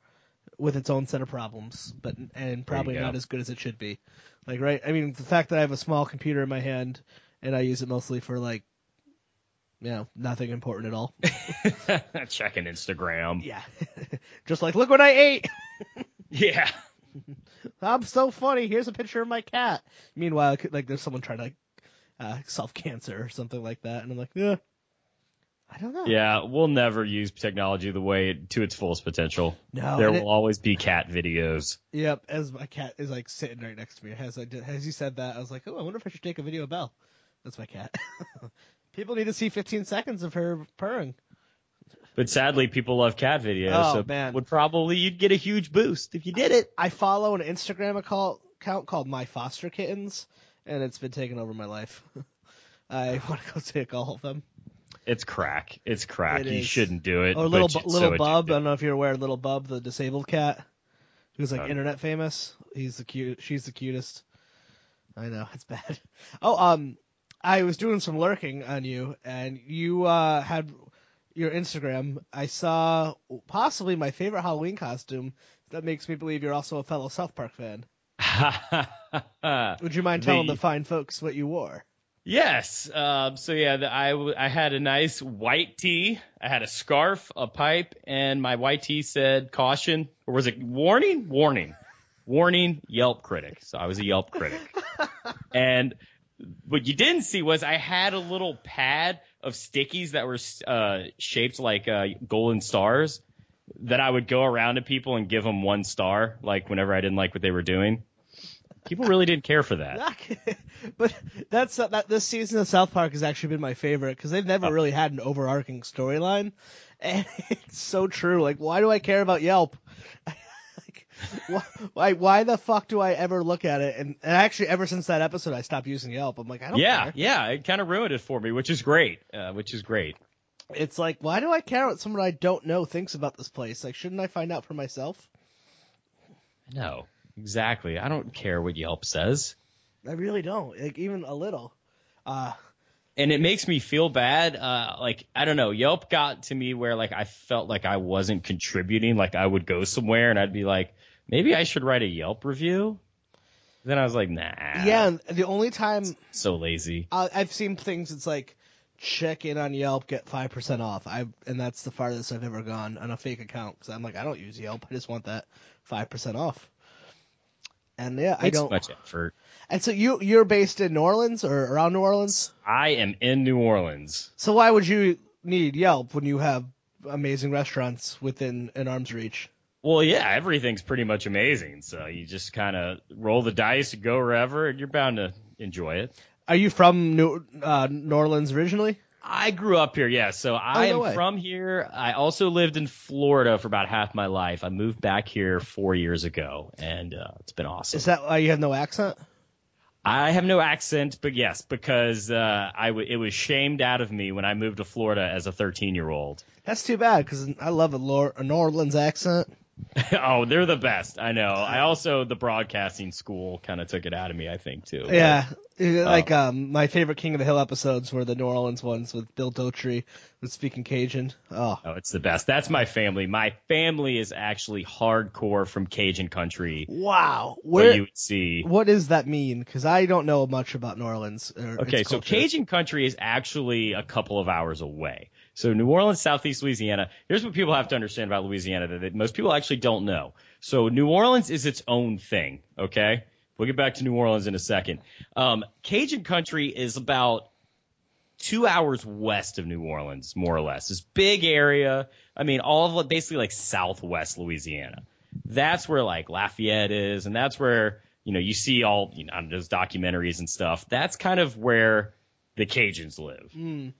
with its own set of problems, but and probably not as good as it should be. Like right, I mean the fact that I have a small computer in my hand and I use it mostly for like, you know, nothing important at all. *laughs* Checking Instagram. yeah, *laughs* just like look what I ate. *laughs* Yeah. I'm so funny. Here's a picture of my cat. Meanwhile, like there's someone trying to uh, solve cancer or something like that, and I'm like, yeah, I don't know. Yeah, we'll never use technology the way it, to its fullest potential. No, there will it- always be cat videos. Yep, as my cat is like sitting right next to me. As I did, as you said that, I was like, oh, I wonder if I should take a video of Belle. That's my cat. *laughs* People need to see 15 seconds of her purring. But sadly, people love cat videos. Oh, so man. would probably you'd get a huge boost if you did it. I follow an Instagram account, account called My Foster Kittens, and it's been taking over my life. *laughs* I want to go take all of them. It's crack. It's crack. It you is. shouldn't do it. Or little Bu- little so Bub. I don't know if you're aware of little Bub, the disabled cat, who's like Uh, internet famous. He's the cute. She's the cutest. I know it's bad. *laughs* Oh, um, I was doing some lurking on you, and you uh had your Instagram. I saw possibly my favorite Halloween costume. That makes me believe you're also a fellow South Park fan. *laughs* Would you mind telling The- the fine folks what you wore? Yes. Um, so yeah, the, I I had a nice white tee. I had a scarf, a pipe, and my white tee said caution, or was it warning? Warning, warning. Yelp critic. So I was a Yelp critic. *laughs* and what you didn't see was I had a little pad of stickies that were uh, shaped like uh, golden stars that I would go around to people and give them one star, like whenever I didn't like what they were doing. People really didn't care for that. *laughs* but that's uh, that. This season of South Park has actually been my favorite because they've Oh. never really had an overarching storyline, *laughs* and it's so true. Like, why do I care about Yelp? *laughs* like, why why the fuck do I ever look at it? And, and actually, ever since that episode, I stopped using Yelp. I'm like, I don't yeah, care. yeah, yeah. it kind of ruined it for me, which is great. Uh, which is great. It's like, why do I care what someone I don't know thinks about this place? Like, shouldn't I find out for myself? No, exactly. I don't care what Yelp says, I really don't. Like, even a little. Uh, and it makes me feel bad. Uh, like I don't know, Yelp got to me where like I felt like I wasn't contributing. Like I would go somewhere and I'd be like, maybe I should write a Yelp review. Then I was like, nah. yeah, and the only time so lazy. uh, I've seen things. It's like check in on Yelp, get five percent off. I and that's the farthest I've ever gone on a fake account because I'm like I don't use Yelp. I just want that five percent off. And yeah, I don't. much effort. And so you you're based in New Orleans or around New Orleans. I am in New Orleans. So why would you need Yelp when you have amazing restaurants within an arm's reach? Well, yeah, everything's pretty much amazing. So you just kind of roll the dice, and go wherever, and you're bound to enjoy it. Are you from New uh, New Orleans originally? I grew up here, yeah. So I Oh, no am way. from here. I also lived in Florida for about half my life. I moved back here four years ago, and uh, it's been awesome. Is that why you have no accent? I have no accent, but yes, because uh, I w- it was shamed out of me when I moved to Florida as a 13 year old. That's too bad because I love a, Lor- a New Orleans accent. *laughs* oh, they're the best. I know. I also the broadcasting school kind of took it out of me. I think too. Yeah, like um, my favorite King of the Hill episodes were the New Orleans ones with Bill Dauterive with speaking Cajun. Oh, Oh, it's the best. That's my family. My family is actually hardcore from Cajun country. wow! Where you would see. what does that mean? Because I don't know much about New Orleans. Or Okay, so. Cajun country is actually a couple of hours away. So New Orleans, Southeast Louisiana. Here's what people have to understand about Louisiana that, that most people actually don't know. So New Orleans is its own thing. Okay, we'll get back to New Orleans in a second. Um, Cajun country is about two hours west of New Orleans, more or less. This big area. I mean, all of basically like Southwest Louisiana. That's where like Lafayette is, and that's where you know you see all you know those documentaries and stuff. That's kind of where the Cajuns live. Mm.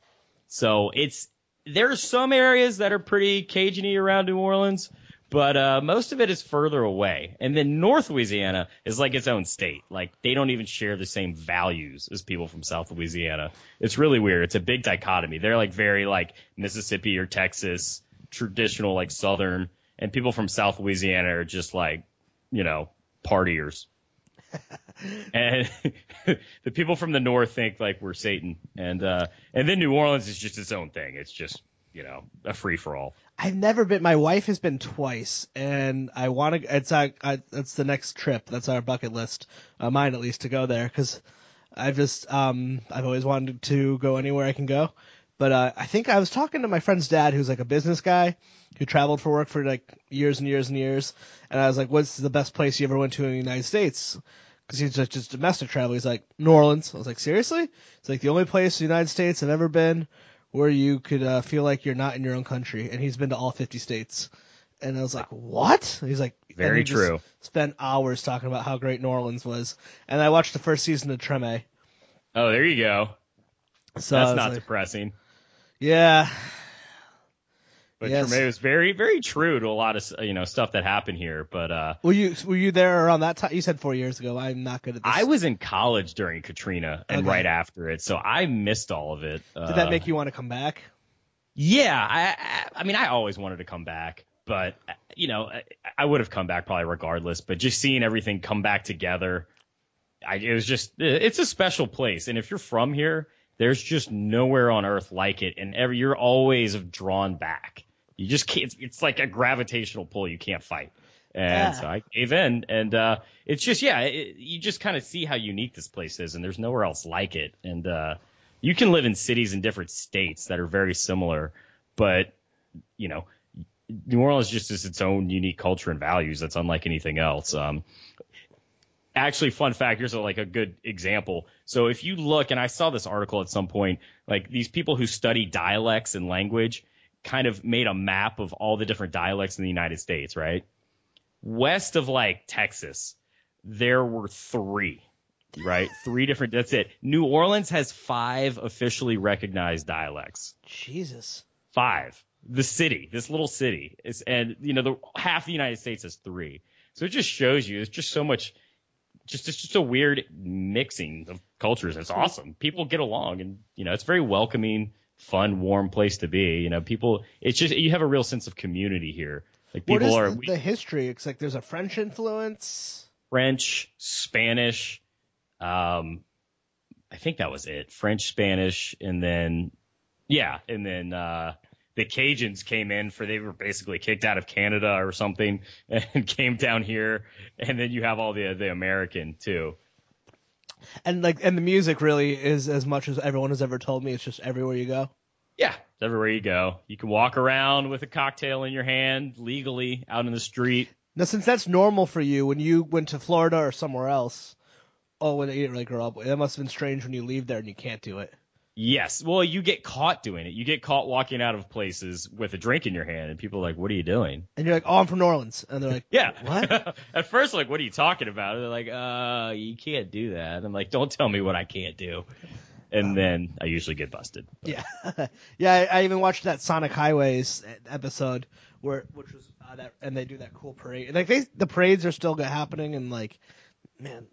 So it's there's some areas that are pretty Cajun-y around New Orleans, but uh, most of it is further away. And then North Louisiana is like its own state. Like they don't even share the same values as people from South Louisiana. It's really weird. It's a big dichotomy. They're like very like Mississippi or Texas, traditional like Southern, and people from South Louisiana are just like, you know, partiers. And *laughs* the people from the north think like we're Satan, and uh, and then New Orleans is just its own thing. It's just you know a free for all. I've never been. My wife has been twice, and I want to. It's our, I, That's the next trip. That's our bucket list, uh, mine at least, to go there. Because I've just um I've always wanted to go anywhere I can go. But uh, I think I was talking to my friend's dad, who's like a business guy who traveled for work for like years and years and years. And I was like, "What's the best place you ever went to in the United States?" Because he's just, just domestic travel. He's like, "New Orleans." I was like, "Seriously?" It's like the only place in the United States I've ever been where you could uh, feel like you're not in your own country. And he's been to all 50 states. And I was like, "What?" He's like, Very true. Spent hours talking about how great New Orleans was. And I watched the first season of Treme. Oh, there you go. So That's not like, depressing. Yeah. But Yes. Treme was very, very true to a lot of you know stuff that happened here. But uh, Were you were you there around that time? You said four years ago. I'm not good at this. I was in college during Katrina and Okay. right after it, so I missed all of it. Did that make you want to come back? Yeah, I, I, I mean, I always wanted to come back, but you know, I, I would have come back probably regardless. But just seeing everything come back together, I, it was just, it's a special place. And if you're from here, there's just nowhere on earth like it, and every you're always drawn back. You just can't. It's, like a gravitational pull you can't fight. And Yeah. so I gave in, and uh, it's just yeah, it, you just kind of see how unique this place is, and there's nowhere else like it. And uh, you can live in cities in different states that are very similar, but you know, New Orleans just is its own unique culture and values that's unlike anything else. Um, actually, fun fact here's a, like a good example. So if you look, and I saw this article at some point, like these people who study dialects and language kind of made a map of all the different dialects in the United States, right? West of like Texas, there were three, right? *laughs* three different, that's it. New Orleans has five officially recognized dialects Jesus. five. The city, this little city, is, and you know, the half the United States has three. So it just shows you, it's just so much, just it's just a weird mixing of cultures. It's awesome. People get along, and you know, it's very welcoming, fun, warm place to be. You know, people, it's just you have a real sense of community here. Like What people is are the, the history? It's like there's a French influence. French, Spanish. Um, I think that was it. French, Spanish, and then yeah, and then uh, the Cajuns came in for they were basically kicked out of Canada or something *laughs* and came down here, and then you have all the the American too. And like and the music really is as much as everyone has ever told me. It's just everywhere you go. Yeah, it's everywhere you go. You can walk around with a cocktail in your hand legally out in the street. Now, since that's normal for you, when you went to Florida or somewhere else, oh, when you didn't really grow up, that must have been strange when you leave there and you can't do it. Yes. Well, you get caught doing it. You get caught walking out of places with a drink in your hand, and people are like, "What are you doing?" And you're like, oh, I'm from New Orleans, and they're like, Yeah. what? *laughs* At first, like, what are you talking about? They're like, uh, you can't do that. I'm like, don't tell me what I can't do. And then I usually get busted. Yeah, *laughs* yeah. I, I even watched that Sonic Highways episode where, which was uh, that, and they do that cool parade. And like they, the parades are still happening, and like, man,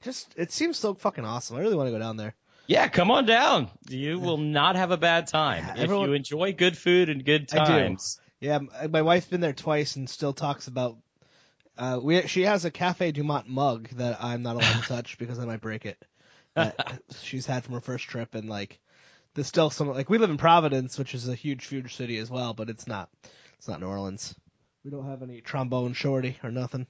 just it seems so fucking awesome. I really want to go down there. Yeah, come on down. You will not have a bad time Yeah, if everyone- you enjoy good food and good I do. times. Yeah, uh, my wife's been there twice and still talks about. Uh, we she has a Cafe Du Monde mug that I'm not allowed to *laughs* touch because I might break it. That she's had from her first trip, and like, there's still some like we live in Providence, which is a huge, huge city as well, but it's not, it's not New Orleans. We don't have any trombone shorty or nothing.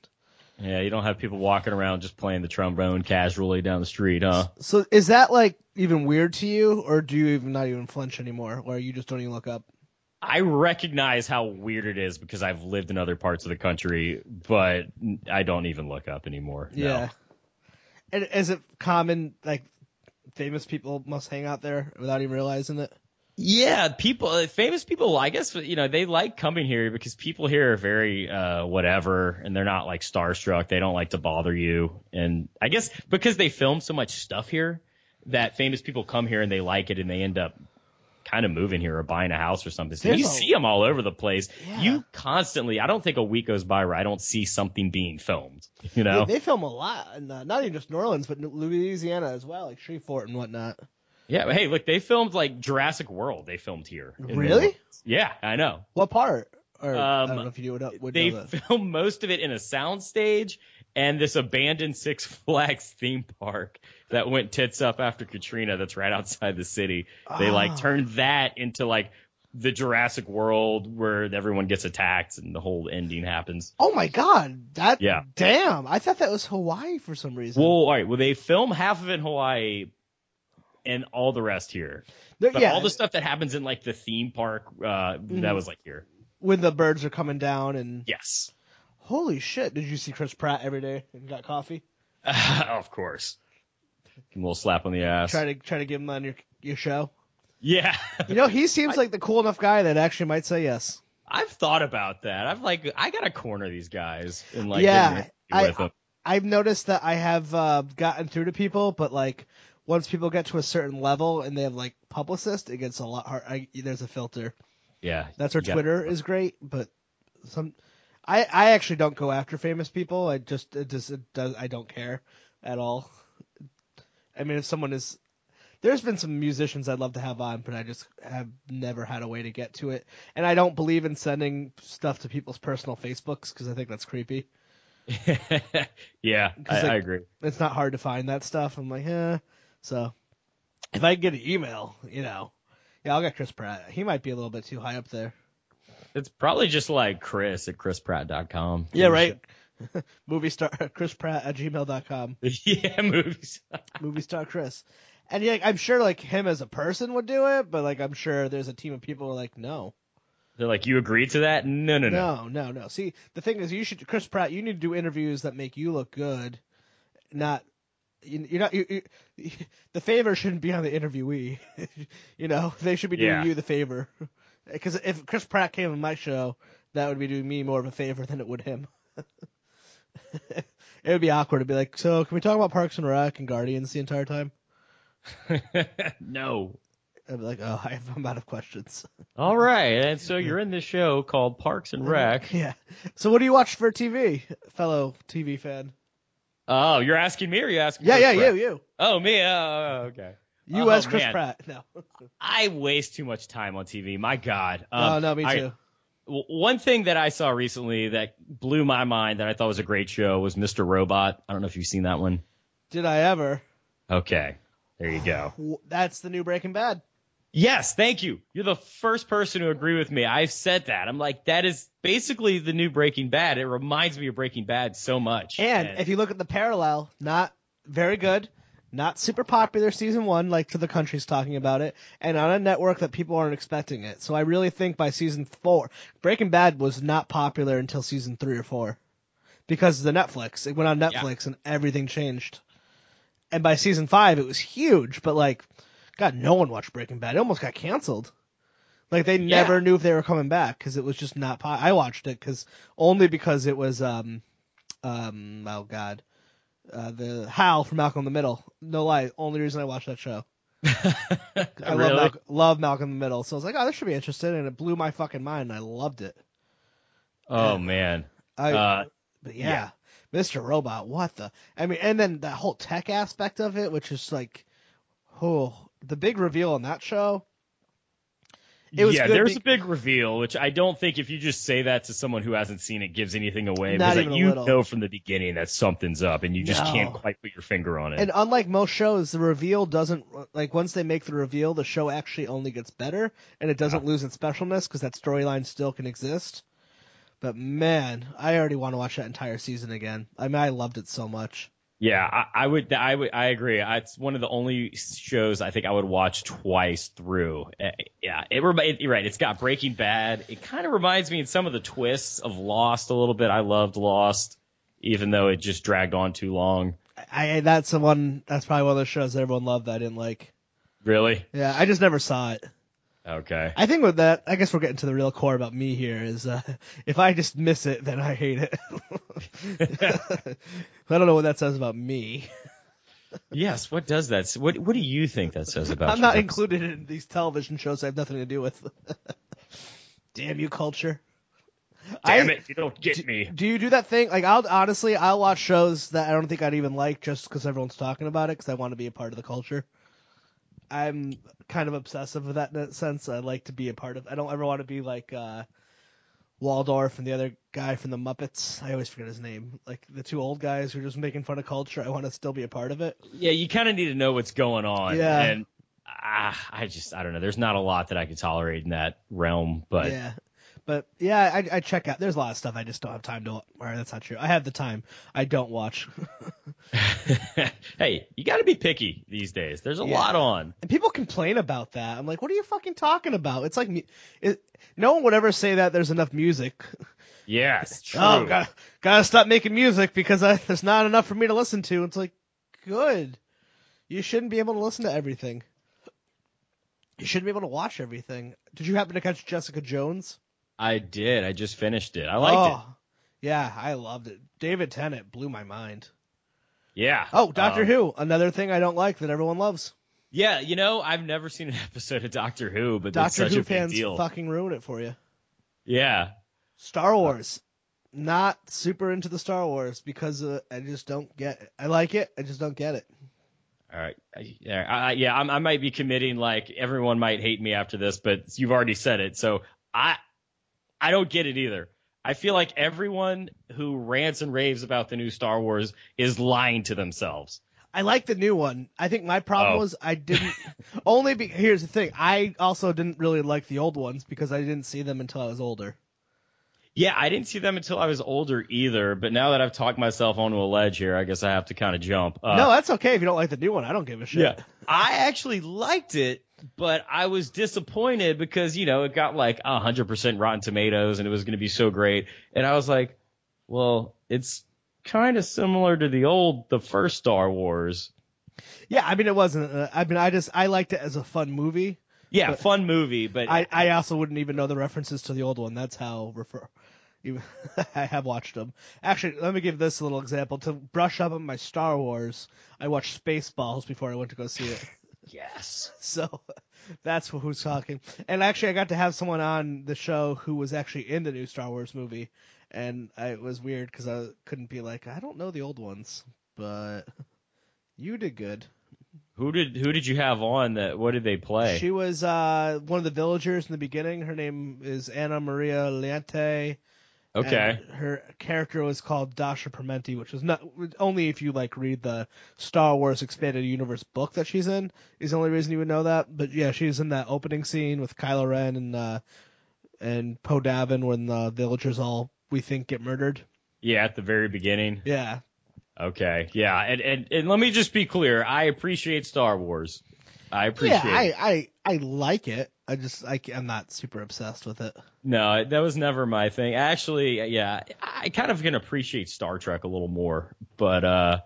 Yeah, you don't have people walking around just playing the trombone casually down the street, huh? So is that like even weird to you, or do you even not even flinch anymore, or you just don't even look up? I recognize how weird it is because I've lived in other parts of the country, but I don't even look up anymore. No. Yeah. And is it common like famous people must hang out there without even realizing it? Yeah, people, uh, famous people, I guess, you know, they like coming here because people here are very, uh, whatever, and they're not like starstruck. They don't like to bother you. And I guess because they film so much stuff here that famous people come here and they like it and they end up kind of moving here or buying a house or something. So you a- see them all over the place. Yeah. You constantly, I don't think a week goes by where I don't see something being filmed, you know? They, they film a lot, and uh, not even just New Orleans, but Louisiana as well, like Shreveport and whatnot. Yeah, hey, look, they filmed like Jurassic World. They filmed here. Really? Yeah, I know. What part? Or I Um, don't know if you would, know- would they filmed most of it in a soundstage and this abandoned Six Flags theme park that went tits up after Katrina. That's right outside the city. They Ah. like turned that into like the Jurassic World where everyone gets attacked and the whole ending happens. Oh my god, that Yeah. damn! I thought that was Hawaii for some reason. Well, all right. Well, they film half of it in Hawaii, and all the rest here. But yeah, all the stuff that happens in like the theme park, uh, Mm-hmm. that was like here. when the birds are coming down and Yes. holy shit, did you see Chris Pratt every day and got coffee? *laughs* of course. A little slap on the ass. Try to try to give him on your your show. yeah. You know, he *laughs* seems like the cool enough guy that actually might say yes. I've thought about that. I've like I gotta corner these guys and like Yeah, I-. I've noticed that I have uh, gotten through to people, but like once people get to a certain level and they have like publicists, it gets a lot hard. I, there's a filter. Yeah. That's where Twitter is great, but some I I actually don't go after famous people. I just it just it does I don't care at all. I mean, if someone is there's been some musicians I'd love to have on, but I just have never had a way to get to it. And I don't believe in sending stuff to people's personal Facebooks because I think that's creepy. *laughs* yeah, *laughs* I, 'Cause, I like, agree. It's not hard to find that stuff. I'm like, eh. So if I can get an email, you know, yeah, I'll get Chris Pratt. He might be a little bit too high up there. It's probably just like Chris at chrispratt.com. Yeah, right. *laughs* Movie star *laughs* Chris Pratt at gmail.com. *laughs* yeah, movies. Movie star Chris. And yeah, I'm sure like him as a person would do it, but like I'm sure there's a team of people who are like, no. They're like, you agreed to that? No, no, no. No, no, no. See, the thing is you should Chris Pratt, you need to do interviews that make you look good, not you- you're not you, you, *laughs* the favor shouldn't be on the interviewee. *laughs* you know, they should be doing Yeah. you the favor. *laughs* Because if Chris Pratt came on my show, that would be doing me more of a favor than it would him. it would be awkward to be like, so can we talk about Parks and Rec and Guardians the entire time? no. I'd be like, oh, I have, I'm out of questions. All right, and so you're in this show called Parks and Rec. yeah. So what do you watch for TV, fellow TV fan? Oh, you're asking me or you asking? Yeah, Chris yeah, Pratt? you, you. Oh, me. Oh, okay. You Oh, as Chris man. Pratt. No. *laughs* I waste too much time on TV. My God. oh, Um, no, me too. w- one thing that I saw recently that blew my mind that I thought was a great show was Mr. Robot. I don't know if you've seen that one. Did I ever? Okay, there you go. *sighs* That's the new Breaking Bad. Yes, thank you. You're the first person to agree with me. I've said that. I'm like, that is basically the new Breaking Bad. It reminds me of Breaking Bad so much. And if you look at the parallel, not very good, not super popular season one, like to the country's talking about it, and on a network that people aren't expecting it. So I really think by season four, Breaking Bad was not popular until season three or four. Because of the Netflix. It went on Netflix and everything changed. And by season five, it was huge, but like, God, no one watched Breaking Bad. It almost got canceled. Like they Yeah. never knew if they were coming back because it was just not. Po- I watched it because only because it was um, um, oh god, uh, the Hal from Malcolm in the Middle. No lie, only reason I watched that show. *laughs* I love, Really? Malcolm, love Malcolm in the Middle, so I was like, oh, this should be interesting, and it blew my fucking mind. and I loved it. oh man, I, uh, but yeah, Mr. Robot, what the? I mean, and then that whole tech aspect of it, which is like, oh, the big reveal on that show. It was yeah, there's be- a big reveal, which I don't think if you just say that to someone who hasn't seen it gives anything away. Not because like, you little. know from the beginning that something's up, and you just No. can't quite put your finger on it. And unlike most shows, the reveal doesn't like once they make the reveal, the show actually only gets better, and it doesn't lose its specialness because that storyline still can exist. But man, I already want to watch that entire season again. I mean, I loved it so much. Yeah, I, I would. I would. I agree. It's one of the only shows I think I would watch twice through. Uh, Yeah, it, it. You're right. It's got Breaking Bad. It kind of reminds me in some of the twists of Lost a little bit. I loved Lost, even though it just dragged on too long. I I- that's the one. That's probably one of those shows that everyone loved that I didn't like. Really? Yeah, I just never saw it. Okay. I think with that, I guess we're getting to the real core about me here. Is uh, *laughs* if I just miss it, then I hate it. *laughs* I don't know what that says about me. yes. What does that? What What do you think that says about? *laughs* I'm you? not included in these television shows I have nothing to do with. Damn you, culture. Damn I- it! You don't get me. Do you do that thing? Like, I'll honestly, I'll watch shows that I don't think I'd even like just because everyone's talking about it because I want to be a part of the culture. I'm kind of obsessive with that in that sense. I like to be a part of. I don't ever want to be like uh, Waldorf and the other guy from the Muppets. I always forget his name. Like the two old guys who are just making fun of culture. I want to still be a part of it. Yeah, you kind of need to know what's going on. Yeah. And ah, I just I don't know. There's not a lot that I could tolerate in that realm, but yeah. But yeah, I, I check out. There's a lot of stuff I just don't have time to. Or that's not true. I have the time. I don't watch. *laughs* *laughs* hey, you got to be picky these days. There's a Yeah. lot on. And people complain about that. I'm like, what are you fucking talking about? It's like, it, no one would ever say that there's enough music. *laughs* Yes, oh, true. Oh, gotta, gotta stop making music because I, there's not enough for me to listen to. It's like, good. You shouldn't be able to listen to everything. You shouldn't be able to watch everything. Did you happen to catch Jessica Jones? I did. I just finished it. I liked oh, it. Yeah, I loved it. David Tennant blew my mind. Yeah. Oh, Doctor Um, Who, another thing I don't like that everyone loves. Yeah, you know, I've never seen an *laughs* episode of Doctor Who, but Doctor such Who fans deal. fucking ruin it for you. Yeah. Star Wars. Not super into the Star Wars because uh, I just don't get it. I like it, I just don't get it. All right. I, yeah, I, yeah, I'm, I might be committing like everyone might hate me after this, but you've already said it. So I I don't get it either. I feel like everyone who rants and raves about the new Star Wars is lying to themselves. I like the new one. I think my problem Oh. was I didn't *laughs* only be here's the thing. I also didn't really like the old ones because I didn't see them until I was older. Yeah, I didn't see them until I was older either, but now that I've talked myself onto a ledge here, I guess I have to kind of jump. Uh, no, that's okay if you don't like the new one. I don't give a shit. Yeah. I actually liked it, but I was disappointed because, you know, it got like 100% Rotten Tomatoes and it was going to be so great. And I was like, well, it's kind of similar to the old, the first Star Wars. Yeah, I mean it wasn't. Uh, I mean I just I liked it as a fun movie. Yeah, fun movie, but I I also wouldn't even know the references to the old one. That's how refer. *laughs* Even, I have watched them. Actually, let me give this a little example. To brush up on my Star Wars, I watched Spaceballs before I went to go see it. Yes. So *laughs* that's who's talking. And actually, I got to have someone on the show who was actually in the new Star Wars movie, and I, it was weird because I couldn't be like, I don't know the old ones, but *laughs* you did good. Who did who did you have on that? What did they play? She was uh, one of the villagers in the beginning. Her name is Anna Maria Leante. Okay. and her character was called Dasha Permenti, which was not only if you like read the Star Wars Expanded Universe book that she's in is the only reason you would know that. But yeah, she's in that opening scene with Kylo Ren and uh, and Poe Davin when the villagers all we think get murdered. Yeah, at the very beginning. Yeah, Okay. Yeah, and, and and let me just be clear. I appreciate Star Wars. I appreciate yeah, it. I, I I like it. I just I, I'm not super obsessed with it. No, that was never my thing. Actually, yeah, I kind of can appreciate Star Trek a little more, but uh,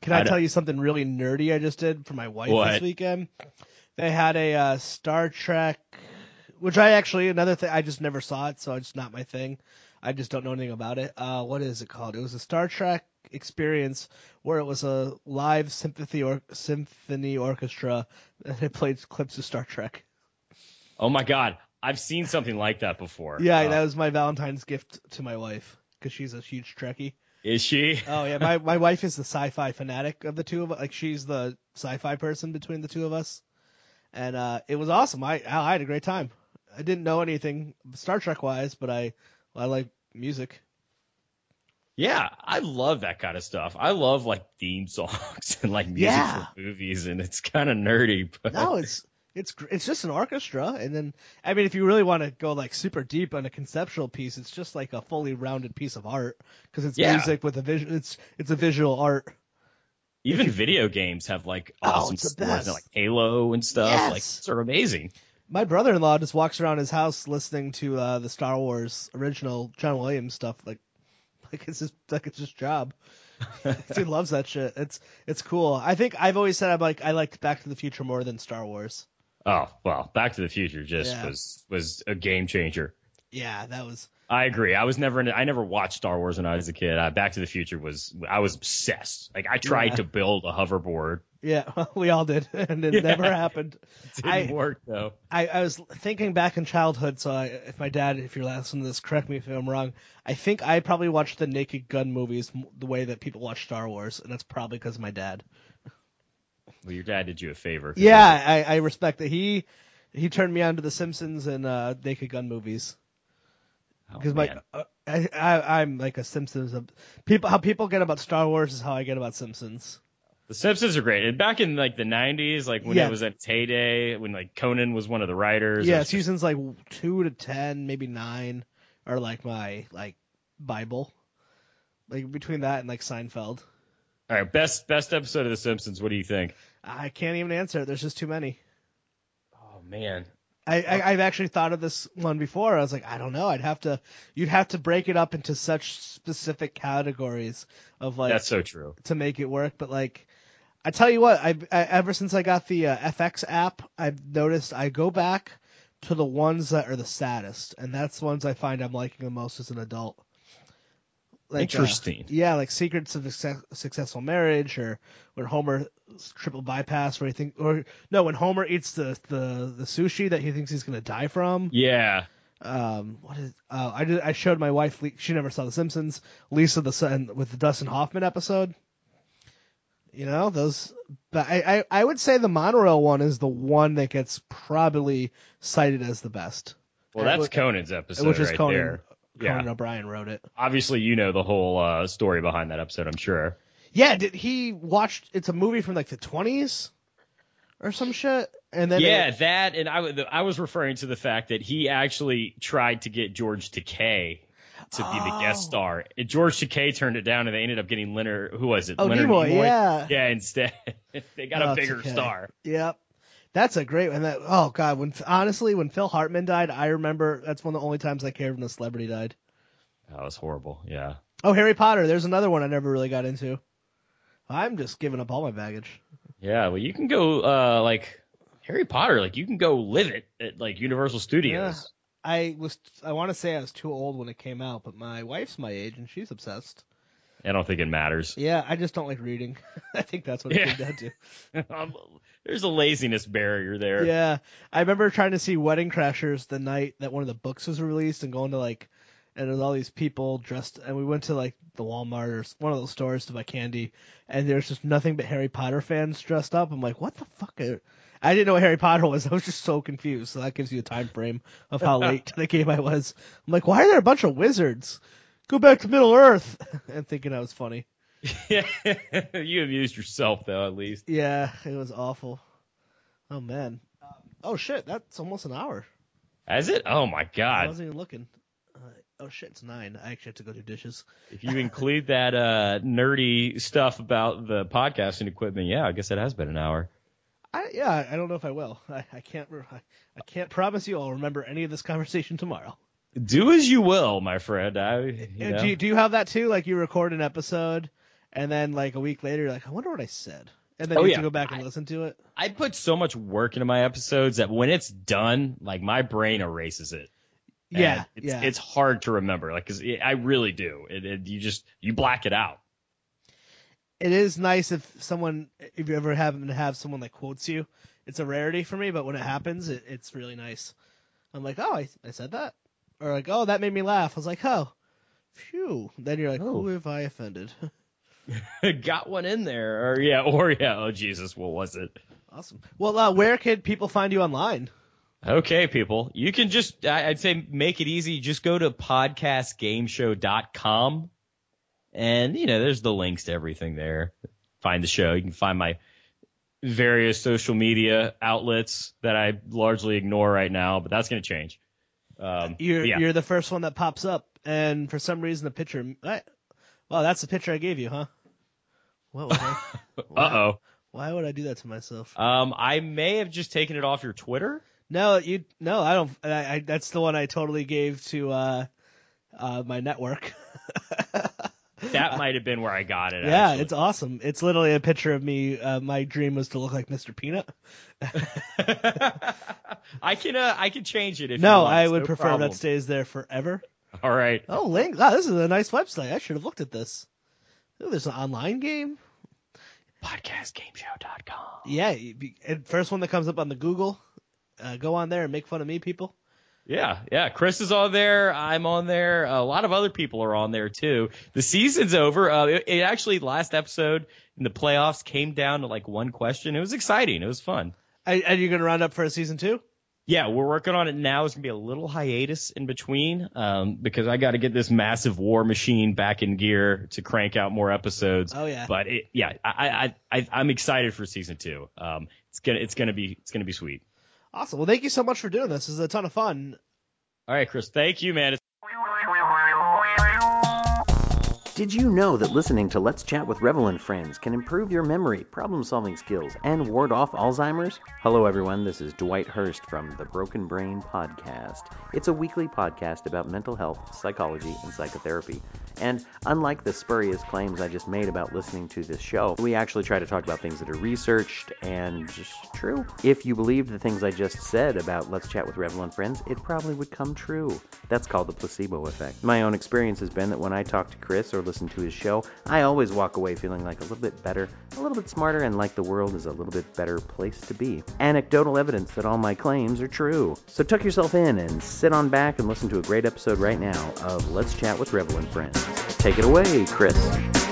Can I, I tell you something really nerdy I just did for my wife What? this weekend? They had a uh, Star Trek, which I actually another thing I just never saw it, so it's not my thing. I just don't know anything about it. Uh, what is it called? It was a Star Trek experience where it was a live symphony or symphony orchestra and it played clips of Star Trek. Oh my god, I've seen something like that before. Yeah, Uh, that was my Valentine's gift to my wife because she's a huge Trekkie. is she? Oh yeah, my *laughs* my wife is the sci-fi fanatic of the two of us. Like she's the sci-fi person between the two of us, and uh, it was awesome. I I had a great time. I didn't know anything Star Trek wise, but I I like music. Yeah, I love that kind of stuff. I love like theme *laughs* songs and like music Yeah. for movies, and it's kind of nerdy. *laughs* But No, it's it's it's just an orchestra, and then I mean, if you really want to go like super deep on a conceptual piece, it's just like a fully rounded piece of art because it's Yeah. music with a vision. It's it's a visual art. even video games have like Oh, awesome the scores, like Halo and stuff. Yes. Like they're amazing. My brother-in-law just walks around his house listening to uh, the Star Wars original John Williams stuff, like *laughs* like it's just like it's his job. *laughs* he loves that shit. It's it's cool. I think I've always said I'm like I liked Back to the Future more than Star Wars. Oh well, Back to the Future just Yeah. was was a game changer. Yeah, that was. I agree. I was never. In, I never watched Star Wars when I was a kid. Uh, Back to the Future was. I was obsessed. Like I tried Yeah. to build a hoverboard. Yeah, *laughs* we all did, *laughs* and it Yeah. never happened. *laughs* Didn't I- work though. I, I was thinking back in childhood, so I, if my dad, if you're listening to this, correct me if I'm wrong. I think I probably watched the Naked Gun movies the way that people watch Star Wars, and that's probably because of my dad. Well, your dad did you a favor. Yeah, I, I respect that. He he turned me on to the Simpsons and uh, Naked Gun movies Oh, because man. my uh, I, I I'm like a Simpsons. Of, people how people get about Star Wars is how I get about Simpsons. The Simpsons are great. And back in like the '90s, like when Yeah. it was at its heyday, when like Conan was one of the writers. Yeah, seasons like two to ten, maybe nine, are like my like Bible. Like between that and like Seinfeld, All right, best best episode of The Simpsons. What do you think? I can't even answer. it. There's just too many. Oh man, I, I I've actually thought of this one before. I was like, I don't know. I'd have to. You'd have to break it up into such specific categories of like that's so true. to make it work. But like, I tell you what, I, I ever since I got the uh, FX app, I've noticed I go back to the ones that are the saddest, and that's the ones I find I'm liking the most as an adult. Like, uh, Interesting. yeah, like Secrets of a Success- Successful Marriage, or when Homer triple bypass, where he think, or no, when Homer eats the the, the sushi that he thinks he's gonna die from. Yeah, Um, what is? Uh, I did. I showed my wife. She never saw The Simpsons. Lisa the Sun with the Dustin Hoffman episode. You know those. But I, I I would say the monorail one is the one that gets probably cited as the best. well, Uh, that's Conan's episode which is right Conan. there. Conan Yeah. O'Brien wrote it. Obviously, you know the whole uh, story behind that episode. I'm sure. Yeah, did he watched? It's a movie from like the twenties or some shit, and then yeah, it- that and I was referring to the fact that he actually tried to get George Takei to be the guest Oh. star. And George Takei turned it down, and they ended up getting Leonard. Who was it? Oh, Leonard Nimoy, yeah. Yeah, instead *laughs* they got Oh, a bigger Takei. star. Yep. That's a great one. That oh god, when honestly when Phil Hartman died, I remember that's one of the only times I cared when a celebrity died. That was horrible. Yeah. Oh, Harry Potter. There's another one I never really got into. I'm just giving up all my baggage. Yeah, well, you can go uh like Harry Potter, like you can go live it at like Universal Studios. Yeah, I was I want to say I was too old when it came out, but my wife's my age and she's obsessed. I don't think it matters. Yeah, I just don't like reading. *laughs* I think that's what it Yeah. came down to. *laughs* There's a laziness barrier there. Yeah, I remember trying to see Wedding Crashers the night that one of the books was released and going to like, and there's all these people dressed, and we went to like the Walmart or one of those stores to buy candy, and there's just nothing but Harry Potter fans dressed up. I'm like, what the fuck? Are... I didn't know what Harry Potter was. *laughs* I was just so confused. So that gives you a time frame of how *laughs* late to the game I was. I'm like, why are there a bunch of wizards? Go back to Middle Earth, *laughs* and thinking I was funny. *laughs* you amused yourself though, at least. Yeah, it was awful. Oh man. Oh shit, that's almost an hour. Has it? Oh my god. I wasn't even looking. Uh, oh shit, it's nine. I actually have to go do dishes. If you include that uh nerdy stuff about the podcasting equipment, yeah, I guess it has been an hour. I yeah, I don't know if I will. I, I can't. I, I can't promise you I'll remember any of this conversation tomorrow. Do as you will, my friend. I, you know. Do you, do you have that too? Like you record an episode, and then like a week later, you're like, I wonder what I said, and then Oh, you have yeah. to go back and I- listen to it. I put so much work into my episodes that when it's done, like my brain erases it. Yeah, it's, yeah. it's hard to remember, like, cause I really do. It, it, you just you black it out. it is nice if someone, if you ever happen to have someone that quotes you. It's a rarity for me, but when it happens, it, it's really nice. I'm like, oh, I, I said that, or like, oh, that made me laugh. I was like, oh, phew. Then you're like, Oh. who have I offended? *laughs* *laughs* Got one in there, or yeah, *laughs* or yeah. Oh Jesus, what was it? awesome. Well, uh, where can people find you online? Okay, people, you can just I'd say make it easy. Just go to podcastgameshow.com, and you know there's the links to everything there. Find the show. You can find my various social media outlets that I largely ignore right now, but that's going to change. Um, You're yeah. you're the first one that pops up, and for some reason the picture. I, well, that's the picture I gave you, huh? What was I? Uh oh. Why would I do that to myself? oh. Um, I may have just taken it off your Twitter. No, you. No, I don't. I, I, that's the one I totally gave to uh, uh, my network. *laughs* That might have been where I got it. yeah, actually. it's awesome. It's literally a picture of me. Uh, my dream was to look like Mr. Peanut. *laughs* I can uh, I can change it if you No, want. I would no prefer problem. that stays there forever. *laughs* All right. Oh, link. Wow, this is a nice website. I should have looked at this. Ooh, there's an online game. Podcastgameshow.com. Yeah, you be- and first one that comes up on the Google. Uh, go on there and make fun of me, people. Yeah, yeah. Chris is on there. I'm on there. A lot of other people are on there too. The season's over. Uh, it, it actually last episode in the playoffs came down to like one question. It was exciting. It was fun. Are, are you going to round up for a season two? Yeah, we're working on it now. It's gonna be a little hiatus in between um, because I got to get this massive war machine back in gear to crank out more episodes. Oh, yeah. But it, yeah, I, I, I, I'm excited for season two. Um, it's gonna, it's gonna be, it's gonna be sweet. Awesome. Well, thank you so much for doing this. This is a ton of fun. All right, Chris. Thank you, man. It's- Did you know that listening to Let's Chat with Revel and Friends can improve your memory, problem solving skills, and ward off Alzheimer's? Hello, everyone. This is Dwight Hurst from the Broken Brain Podcast. It's a weekly podcast about mental health, psychology, and psychotherapy. And unlike the spurious claims I just made about listening to this show, we actually try to talk about things that are researched and just true. If you believed the things I just said about Let's Chat with Revel and Friends, it probably would come true. That's called the placebo effect. My own experience has been that when I talk to Chris or listen to his show, I always walk away feeling like a little bit better, a little bit smarter, and like the world is a little bit better place to be. Anecdotal evidence that all my claims are true. So tuck yourself in and sit on back and listen to a great episode right now of Let's Chat with Revel and Friends. Take it away, Chris.